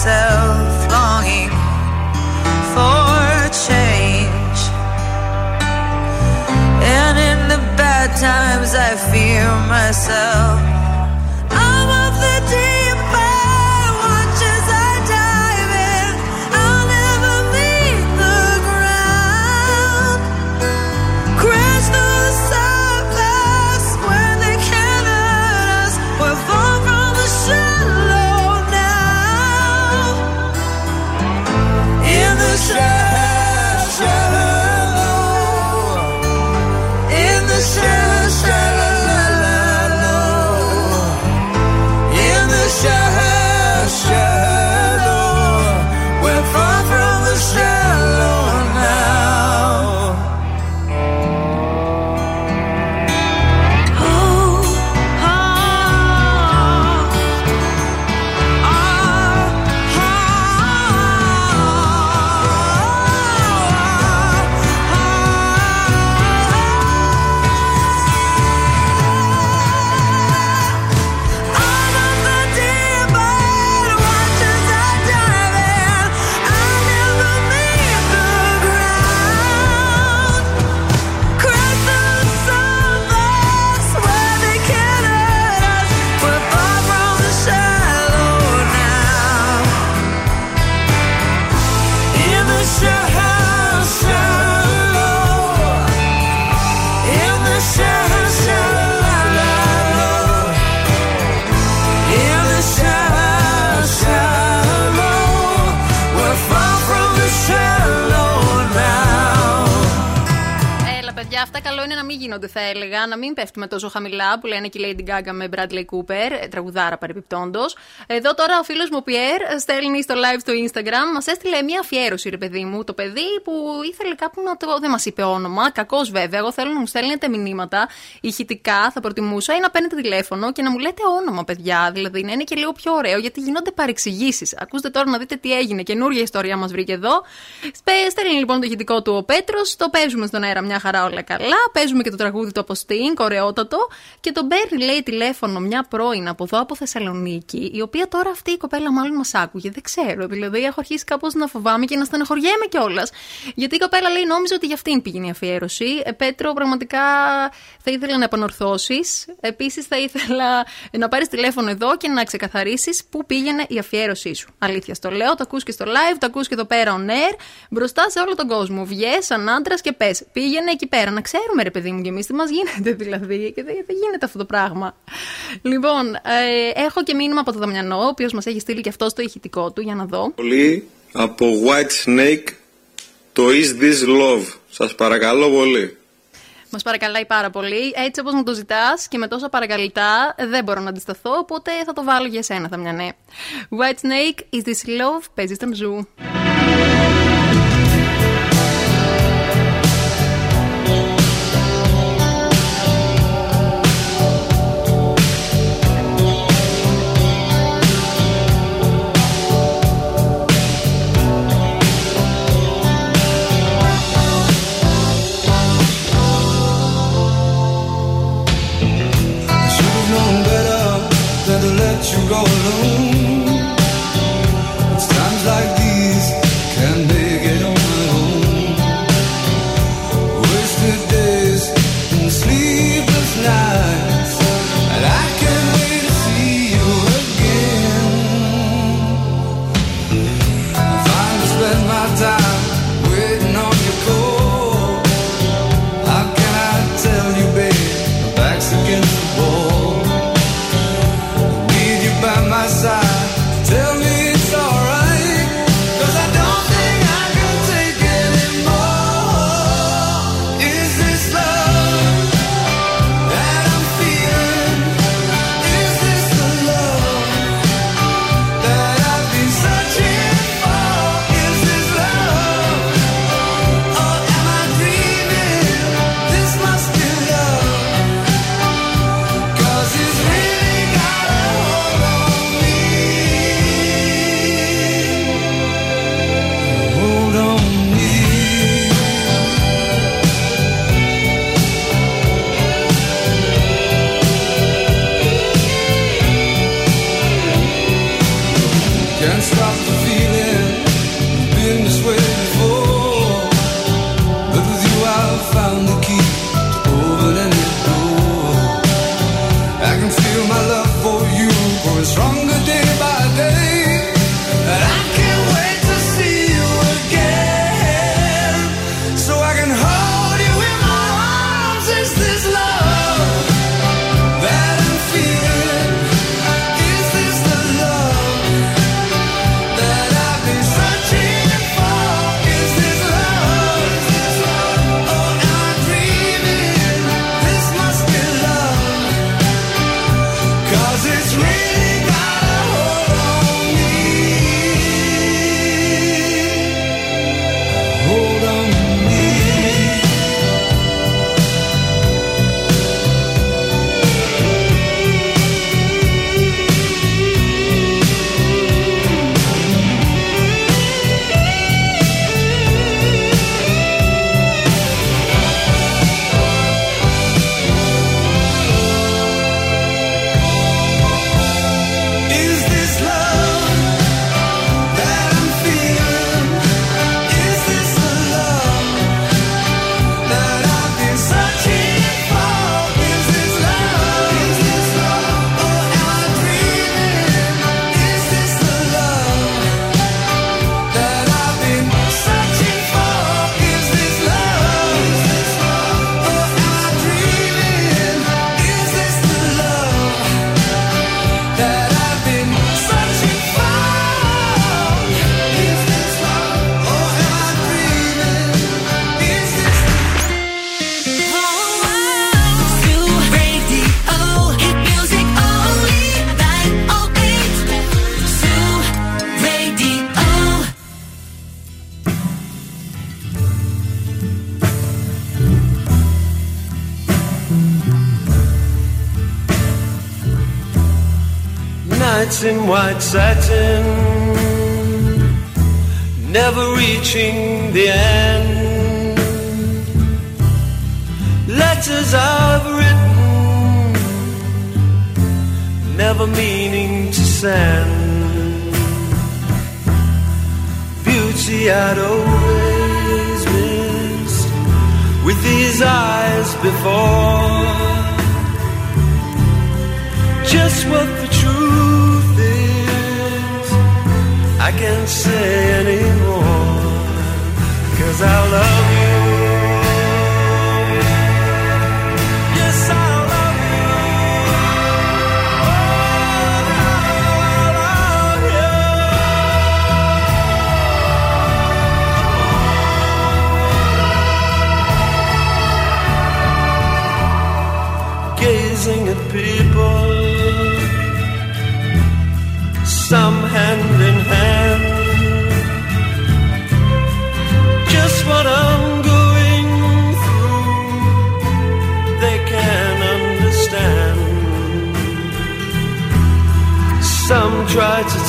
myself longing for change. And in the bad times, I fear myself. Γίνονται, θα έλεγα. Να μην πέφτουμε τόσο χαμηλά που λένε και η Lady Gaga με Bradley Cooper, ε, τραγουδάρα παρεπιπτόντω. Εδώ τώρα ο φίλος μου Πιέρ στέλνει στο live στο Instagram, μας έστειλε μια αφιέρωση, ρε παιδί μου. Το παιδί που ήθελε κάπου να το. Δεν μας είπε όνομα, κακός βέβαια. Εγώ θέλω να μου στέλνετε μηνύματα ηχητικά, θα προτιμούσα, ή να παίρνετε τηλέφωνο και να μου λέτε όνομα, παιδιά. Δηλαδή να είναι και λίγο πιο ωραίο, γιατί γίνονται παρεξηγήσεις. Ακούστε τώρα να δείτε τι έγινε. Καινούργια ιστορία μας βρήκε εδώ. Σπε- Στέλνει λοιπόν το ηχητικό του ο Πέτρος, το παίζουμε στον αέρα μια χαρά Όλα καλά. Παίζουμε και το τραγούδι του Αποστίν, κορεότατο. Και τον παίρνει, λέει, τηλέφωνο μια πρώην από εδώ από Θεσσαλονίκη, η οποία τώρα αυτή η κοπέλα μάλλον μας άκουγε. Δεν ξέρω. Δηλαδή, έχω αρχίσει κάπως να φοβάμαι και να στεναχωριέμαι κιόλας. Γιατί η κοπέλα λέει, νόμιζε ότι για αυτήν πήγαινε η αφιέρωση. Ε, Πέτρο, πραγματικά θα ήθελα να επανορθώσεις. Επίσης, θα ήθελα να πάρεις τηλέφωνο εδώ και να ξεκαθαρίσεις πού πήγαινε η αφιέρωσή σου. Αλήθεια, στο λέω, το ακούς και στο live, το ακούς και εδώ πέρα on air, μπροστά σε όλο τον κόσμο. Βγες σαν άντρας και πες. Πήγαινε εκεί πέρα. Να ξέρουμε, ρε παιδί μου, και εμεί τι μας γίνεται δηλαδή. Και δεν, δεν γίνεται αυτό το πράγμα. Λοιπόν, ε, έχω και μήνυμα από το Δαμιανό, ο οποίος μας έχει στείλει και αυτό το ηχητικό του, για να δω. Πολύ από White Snake το Is This Love. Σας παρακαλώ πολύ. Μας παρακαλάει πάρα πολύ. Έτσι όπως μου το ζητάς και με τόσα παρακαλυτά, δεν μπορώ να αντισταθώ. Οπότε θα το βάλω για σένα, θα μια ναι. White Snake, is this love? Παίζεις στον ζου.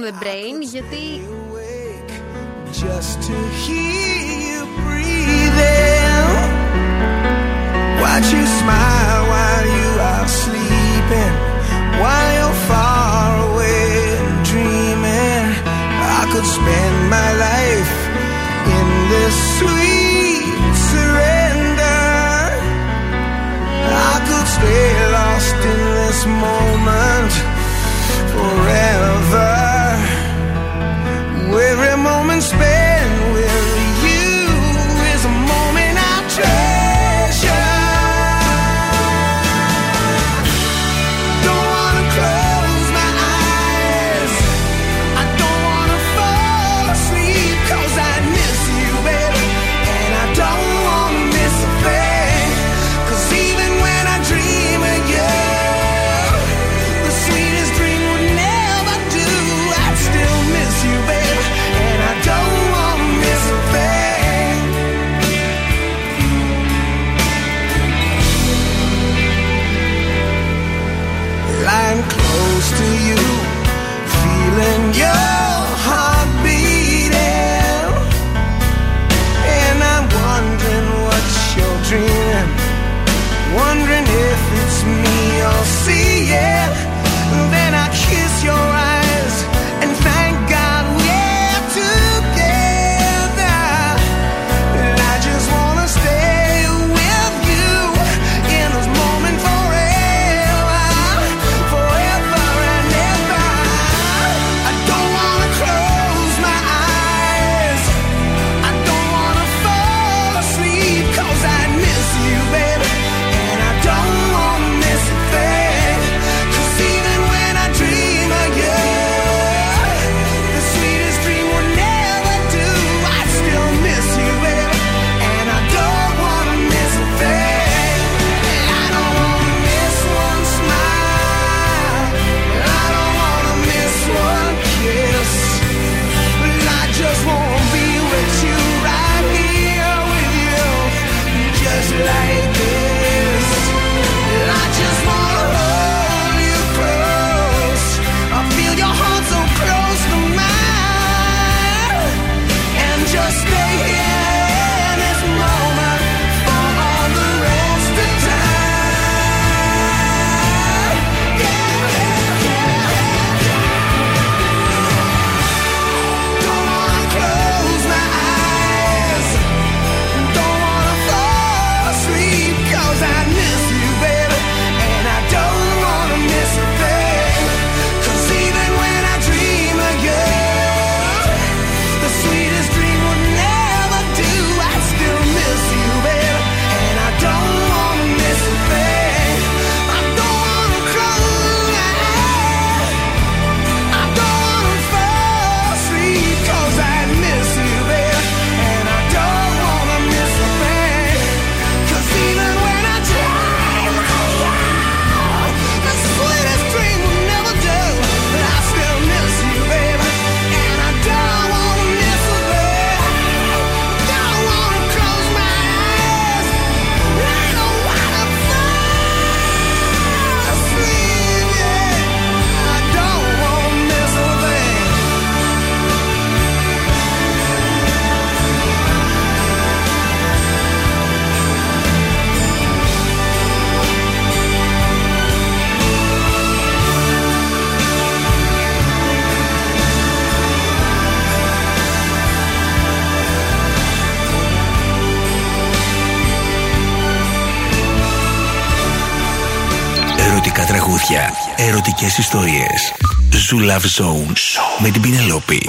on the Brain, γιατί... Just to hear you breathing. Watch you smile while you are sleeping While you're far away dreaming. I could spend my life in this sweet surrender. I could stay lost in this moment forever. συνέχεια ερωτικές ιστορίες. Zoo Love Zone με την Πινελόπη.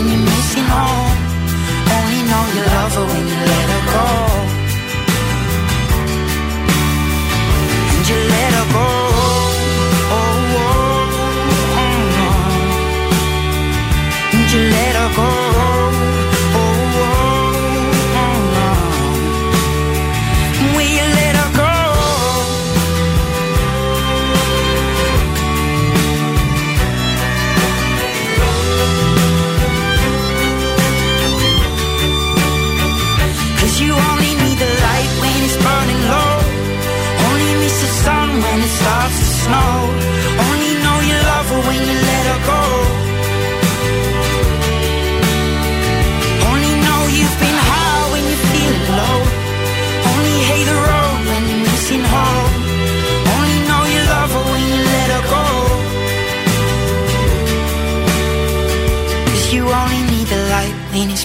when you're missing home. Only know you love her when you let her go. And you let her go. Oh, oh, oh, oh. And you let her go.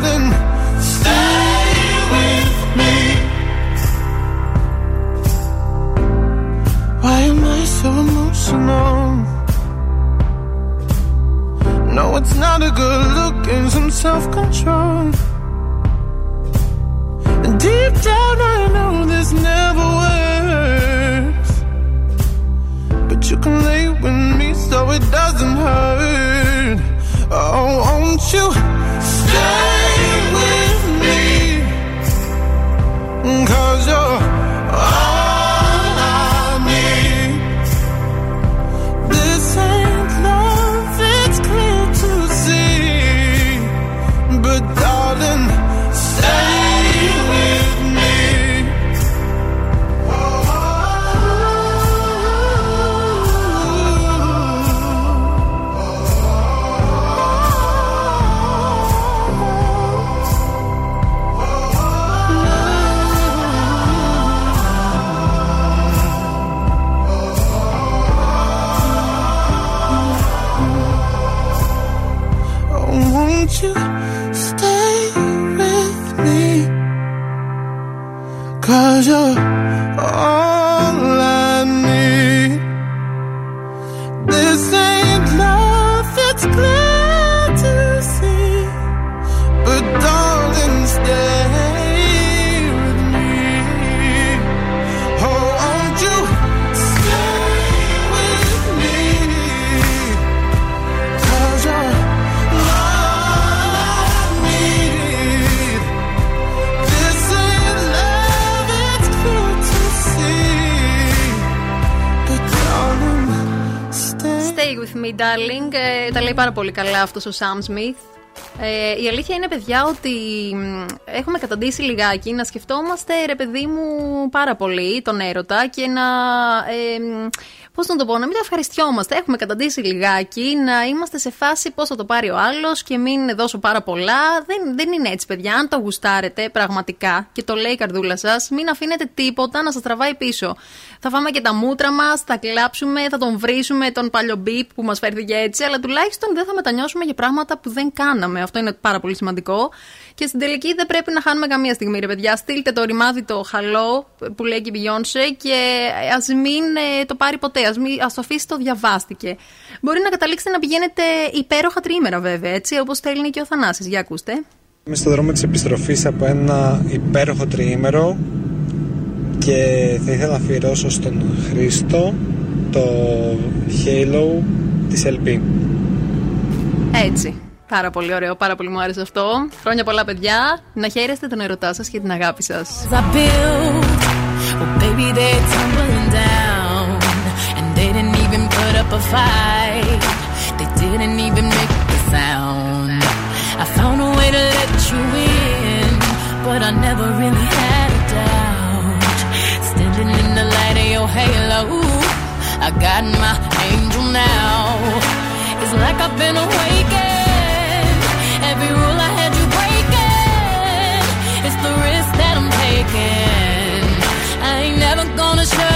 Stay with me. Why am I so emotional? No, it's not a good look. Need some self control. And deep down I know this never works. But you can lay with me, so it doesn't hurt. Oh, won't you stay Cause you're πάρα πολύ καλά αυτός ο Sam Smith. Ε, η αλήθεια είναι, παιδιά, ότι μ, έχουμε καταντήσει λιγάκι να σκεφτόμαστε, ρε παιδί μου, πάρα πολύ τον έρωτα και να. Ε, Πώς να το πω, να μην το ευχαριστιόμαστε. Έχουμε καταντήσει λιγάκι, να είμαστε σε φάση πώς θα το πάρει ο άλλος και μην δώσω πάρα πολλά. Δεν, δεν είναι έτσι, παιδιά. Αν το γουστάρετε πραγματικά και το λέει η καρδούλα σας, μην αφήνετε τίποτα να σας τραβάει πίσω. Θα φάμε και τα μούτρα μας, θα κλάψουμε, θα τον βρίσουμε τον παλιό μπίπ που μας φέρθηκε έτσι, αλλά τουλάχιστον δεν θα μετανιώσουμε για πράγματα που δεν κάναμε. Αυτό είναι πάρα πολύ σημαντικό. Και στην τελική δεν πρέπει να χάνουμε καμία στιγμή, ρε παιδιά. Στείλτε το ρημάδι το χαλό που λέει και η Beyoncé και ας μην ε, το πάρει ποτέ. Α το αφήσει το διαβάστηκε. Μπορεί να καταλήξετε να πηγαίνετε υπέροχα τρίμερα, βέβαια, έτσι, όπως θέλει και ο Θανάσης. Για ακούστε. Είμαι στο δρόμο της επιστροφής από ένα υπέροχο τριήμερο και θα ήθελα να αφιερώσω στον Χρήστο το Halo της LP. Έτσι. Πάρα πολύ ωραίο, πάρα πολύ μου άρεσε αυτό. Χρόνια πολλά, παιδιά. Να χαίρεστε τον ερωτά σας και την αγάπη σας. Every rule I had you breaking. It's the risk that I'm taking. I ain't never gonna shut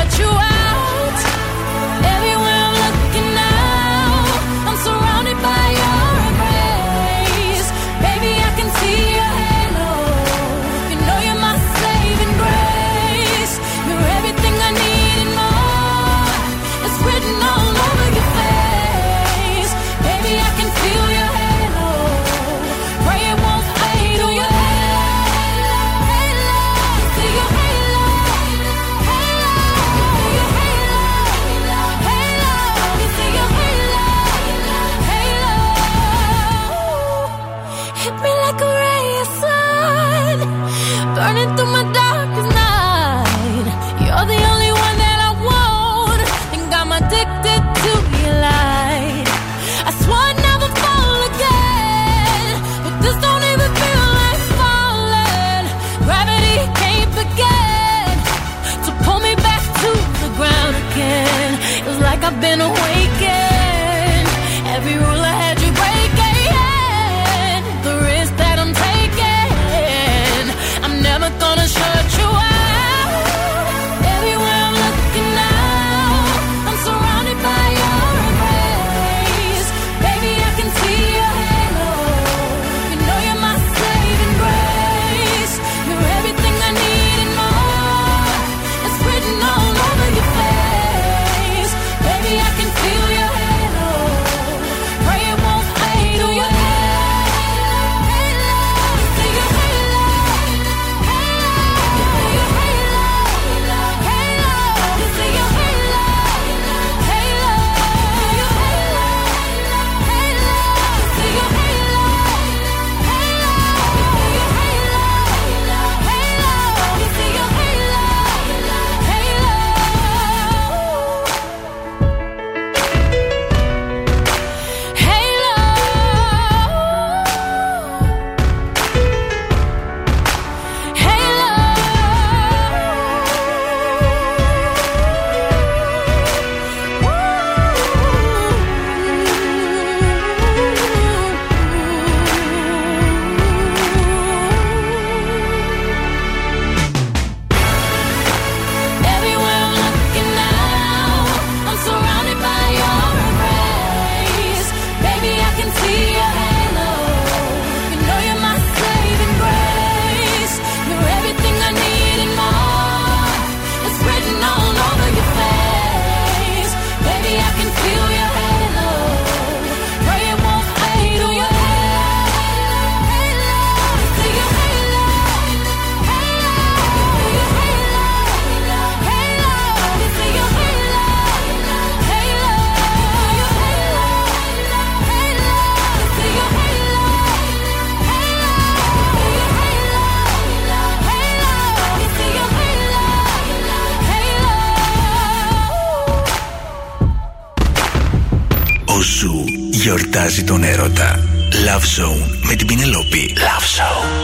κοιτάζει τον έρωτα. Love Zone με την Πινελόπη. Love Zone.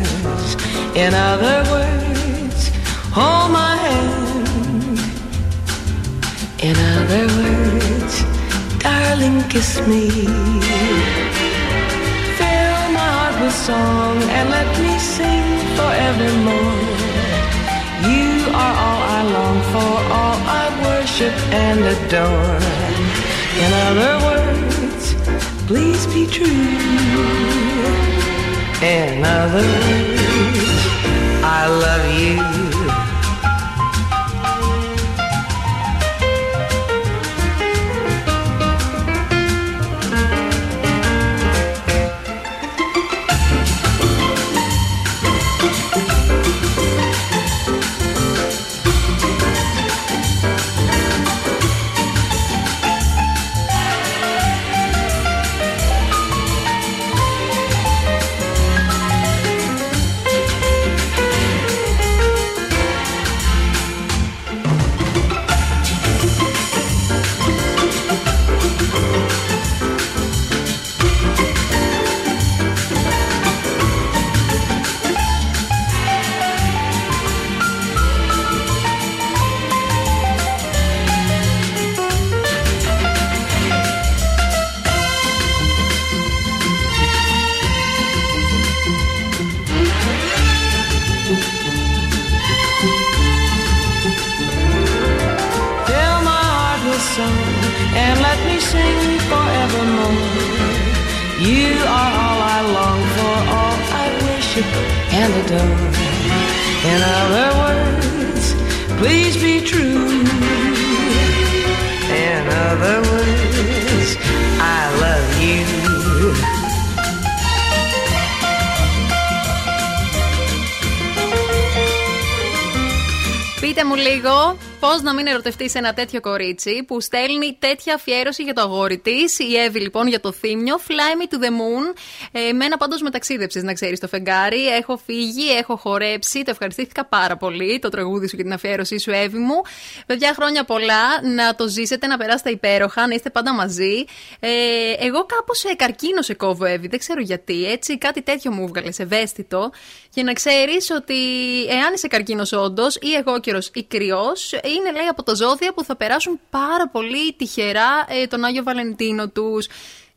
In other words, hold my hand. In other words, darling, kiss me. Fill my heart with song and let me sing forevermore. You are all I long for, all I worship and adore. In other words, please be true. In other words, I love you. Πώ να μην ερωτευτεί ένα τέτοιο κορίτσι που στέλνει τέτοια αφιέρωση για το αγόρι της. Η Εύη λοιπόν για το θύμιο. Fly me to the moon. Ε, μένα πάντως με ταξίδεψες, να ξέρεις το φεγγάρι. Έχω φύγει, έχω χορέψει. Το ευχαριστήθηκα πάρα πολύ το τραγούδι σου και την αφιέρωσή σου, Εύη μου. Παιδιά, χρόνια πολλά. Να το ζήσετε, να περάσετε υπέροχα, να είστε πάντα μαζί. Ε, εγώ κάπως σε καρκίνο σε κόβω, Εύη. Δεν ξέρω γιατί. Έτσι, κάτι τέτοιο μου έβγαλε, ευαίσθητο. Και να ξέρεις ότι εάν είσαι καρκίνος όντως, ή εγώ καιρο ή κρυός, είναι λέει από τα ζώδια που θα περάσουν πάρα πολύ τυχερά ε, τον Άγιο Βαλεντίνο τους.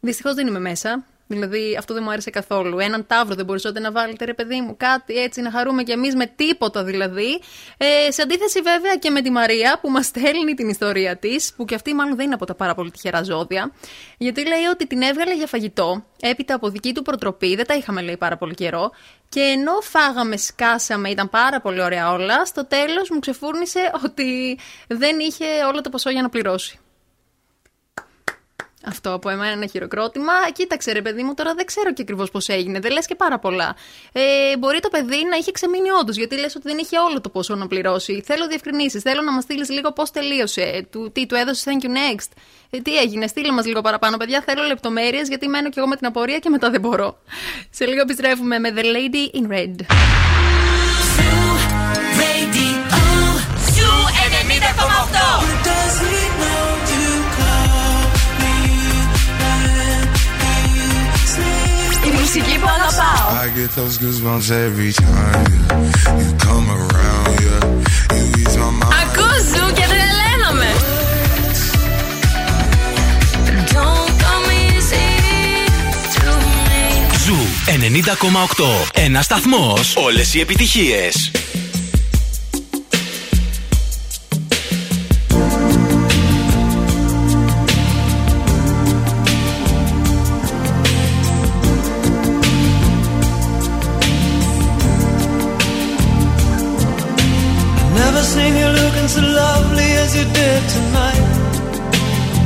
Δυστυχώς δεν είμαι μέσα. Δηλαδή αυτό δεν μου άρεσε καθόλου. Έναν τάβρο δεν μπορούσατε να βάλετε, ρε παιδί μου, κάτι έτσι να χαρούμε κι εμείς με τίποτα δηλαδή. Ε, σε αντίθεση βέβαια και με τη Μαρία που μας στέλνει την ιστορία της, που και αυτή μάλλον δεν είναι από τα πάρα πολύ τυχερά ζώδια. Γιατί λέει ότι την έβγαλε για φαγητό, έπειτα από δική του προτροπή, δεν τα είχαμε λέει πάρα πολύ καιρό. Και ενώ φάγαμε, σκάσαμε, ήταν πάρα πολύ ωραία όλα, στο τέλος μου ξεφούρνησε ότι δεν είχε όλο το ποσό για να πληρώσει. Αυτό από εμένα είναι χειροκρότημα. Κοίταξε, ρε παιδί μου, τώρα δεν ξέρω και ακριβώς πώς έγινε. Δεν λες και πάρα πολλά. Ε, μπορεί το παιδί να είχε ξεμείνει όντως, γιατί λες ότι δεν είχε όλο το ποσό να πληρώσει. Θέλω διευκρινήσεις. Θέλω να μας στείλεις λίγο πώς τελείωσε. Του, τι του έδωσε thank you next. Ε, τι έγινε, στείλε μας λίγο παραπάνω, παιδιά. Θέλω λεπτομέρειες, γιατί μένω κι εγώ με την απορία και μετά δεν μπορώ. Σε λίγο επιστρέφουμε με The Lady in Red. Σου 90,8 μουσική και αγαπάω. I ζου 90,8. Ένας σταθμός. Όλες οι επιτυχίες. Seen you looking so lovely as you did tonight.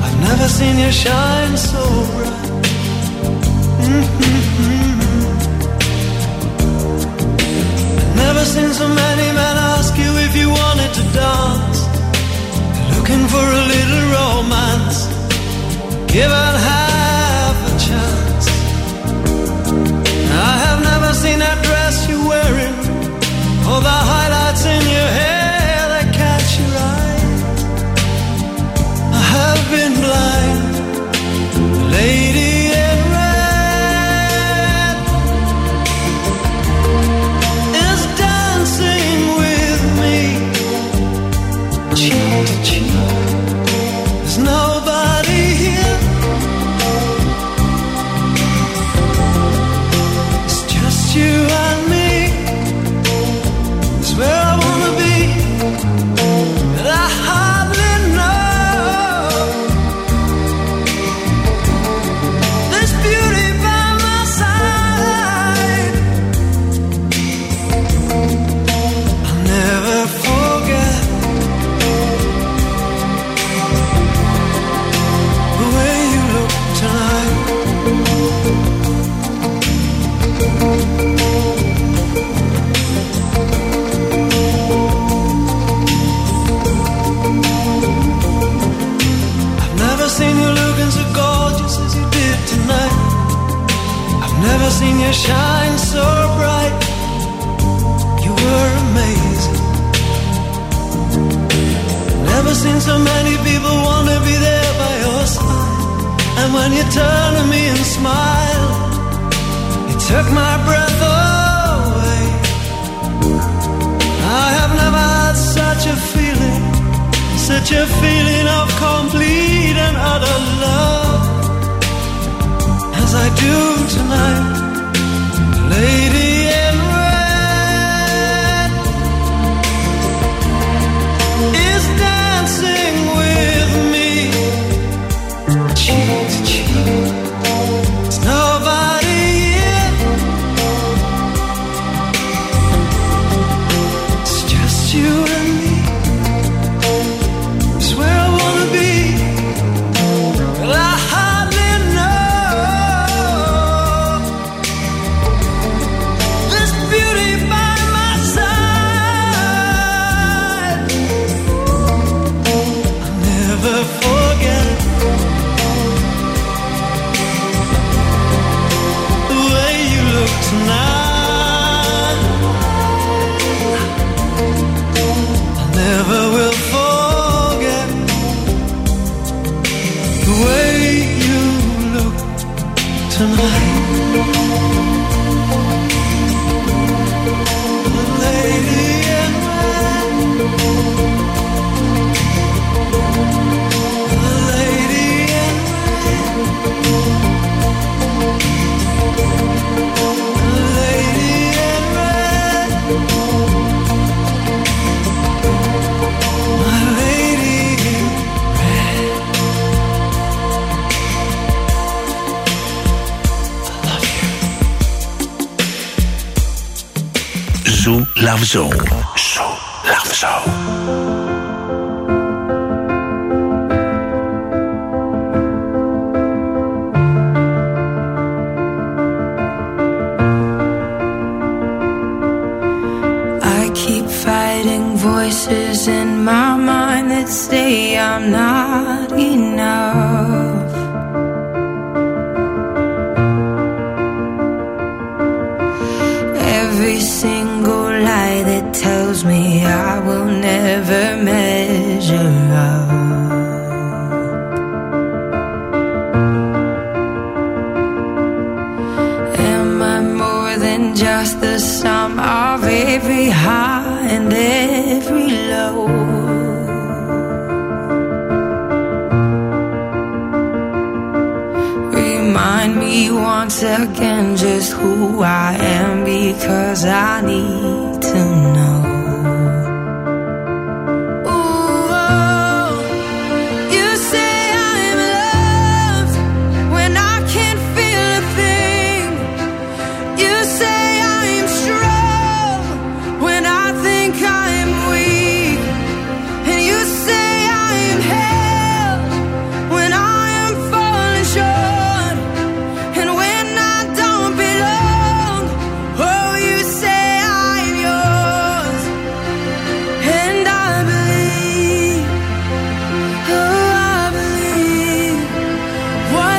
I've never seen you shine so bright. Mhm. Never seen so many men ask you if you wanted to dance. Looking for a little romance. Given half turn to me and smile. It took my breath away. I have never had such a feeling, such a feeling of complete and utter love as I do tonight. Zo. cause I need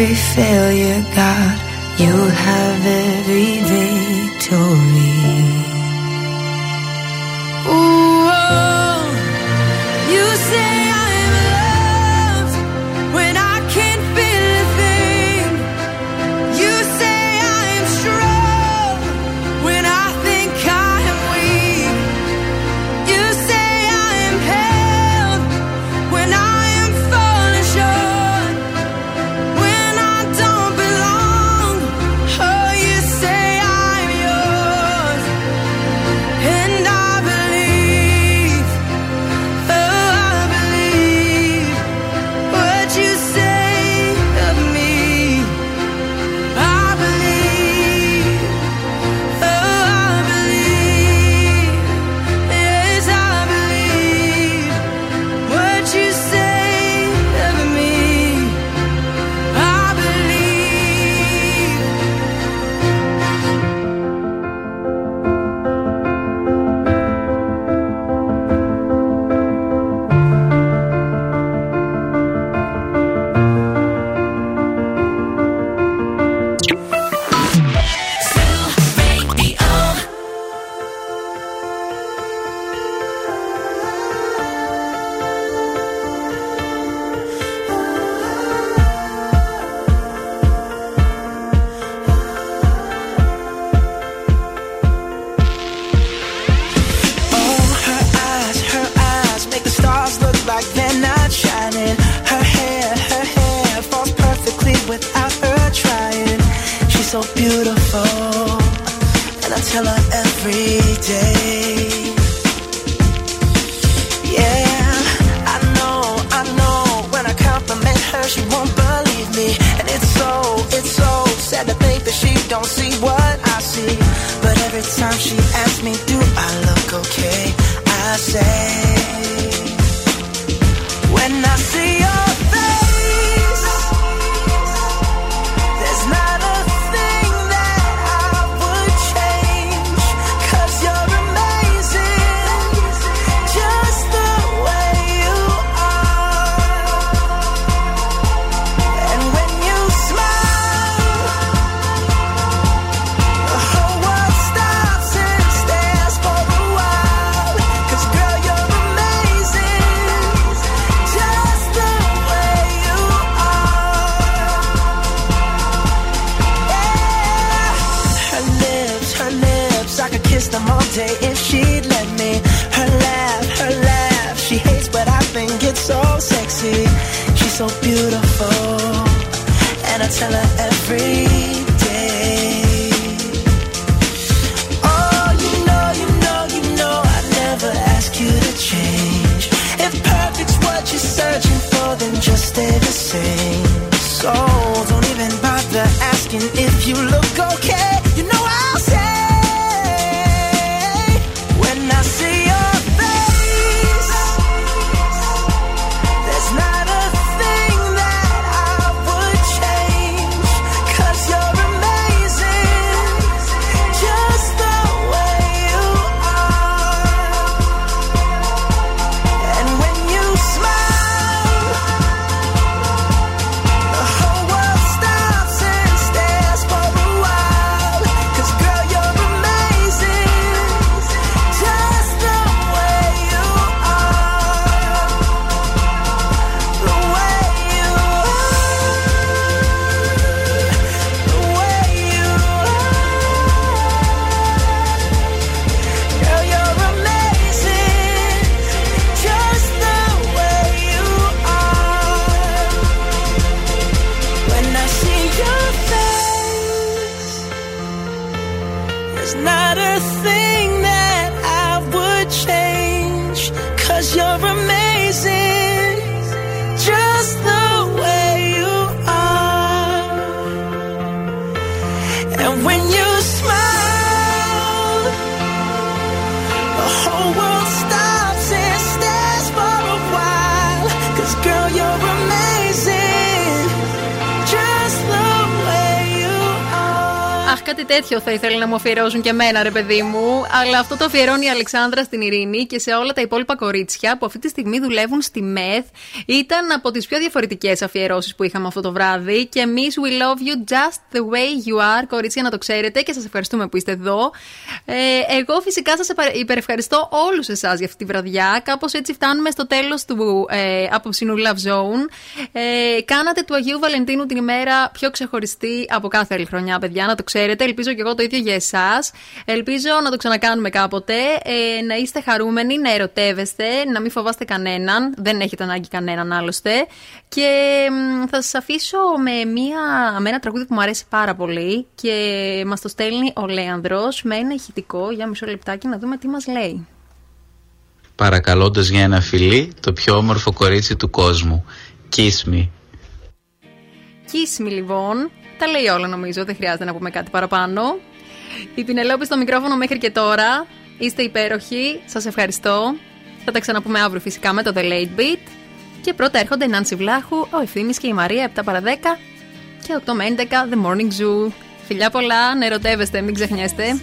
every failure, God. You'll have every victory. Τέτοιο θα ήθελε να μου αφιερώσουν και εμένα, ρε παιδί μου. Αλλά αυτό το αφιερώνει η Αλεξάνδρα στην Ειρήνη και σε όλα τα υπόλοιπα κορίτσια που αυτή τη στιγμή δουλεύουν στη ΜΕΘ. Ήταν από τις πιο διαφορετικές αφιερώσεις που είχαμε αυτό το βράδυ. Και εμείς, we love you just the way you are, κορίτσια, να το ξέρετε και σας ευχαριστούμε που είστε εδώ. Ε, εγώ φυσικά σας υπερευχαριστώ όλους εσάς για αυτή τη βραδιά. Κάπως έτσι φτάνουμε στο τέλος του ε, απόψινού Love Zone. Ε, κάνατε του Αγίου Βαλεντίνου την ημέρα πιο ξεχωριστή από κάθε άλλη χρονιά, παιδιά, να το ξέρετε. Ελπίζω και εγώ το ίδιο για εσάς. Ελπίζω να το ξανακάνουμε κάποτε. Ε, να είστε χαρούμενοι, να ερωτεύεστε, να μην φοβάστε κανέναν. Δεν έχετε ανάγκη κανέναν άλλωστε. Και μ, θα σας αφήσω με, μια, με ένα τραγούδι που μου αρέσει πάρα πολύ και μας το στέλνει ο Λέανδρος με ένα ηχητικό για μισό λεπτάκι να δούμε τι μας λέει. παρακαλώντας για ένα φιλί το πιο όμορφο κορίτσι του κόσμου. Kiss me. Kiss me, λοιπόν. Τα λέει όλα νομίζω, δεν χρειάζεται να πούμε κάτι παραπάνω. Η Πινελόπη στο μικρόφωνο μέχρι και τώρα. Είστε υπέροχοι. Σας ευχαριστώ. Θα τα ξαναπούμε αύριο φυσικά με το The Late Beat. Και πρώτα έρχονται η Νάνση Βλάχου, ο Ευθύμης και η Μαρία 7 παρα 10 και 8 με 11 The Morning Zoo. Φιλιά πολλά, να ερωτεύεστε, μην ξεχνιέστε.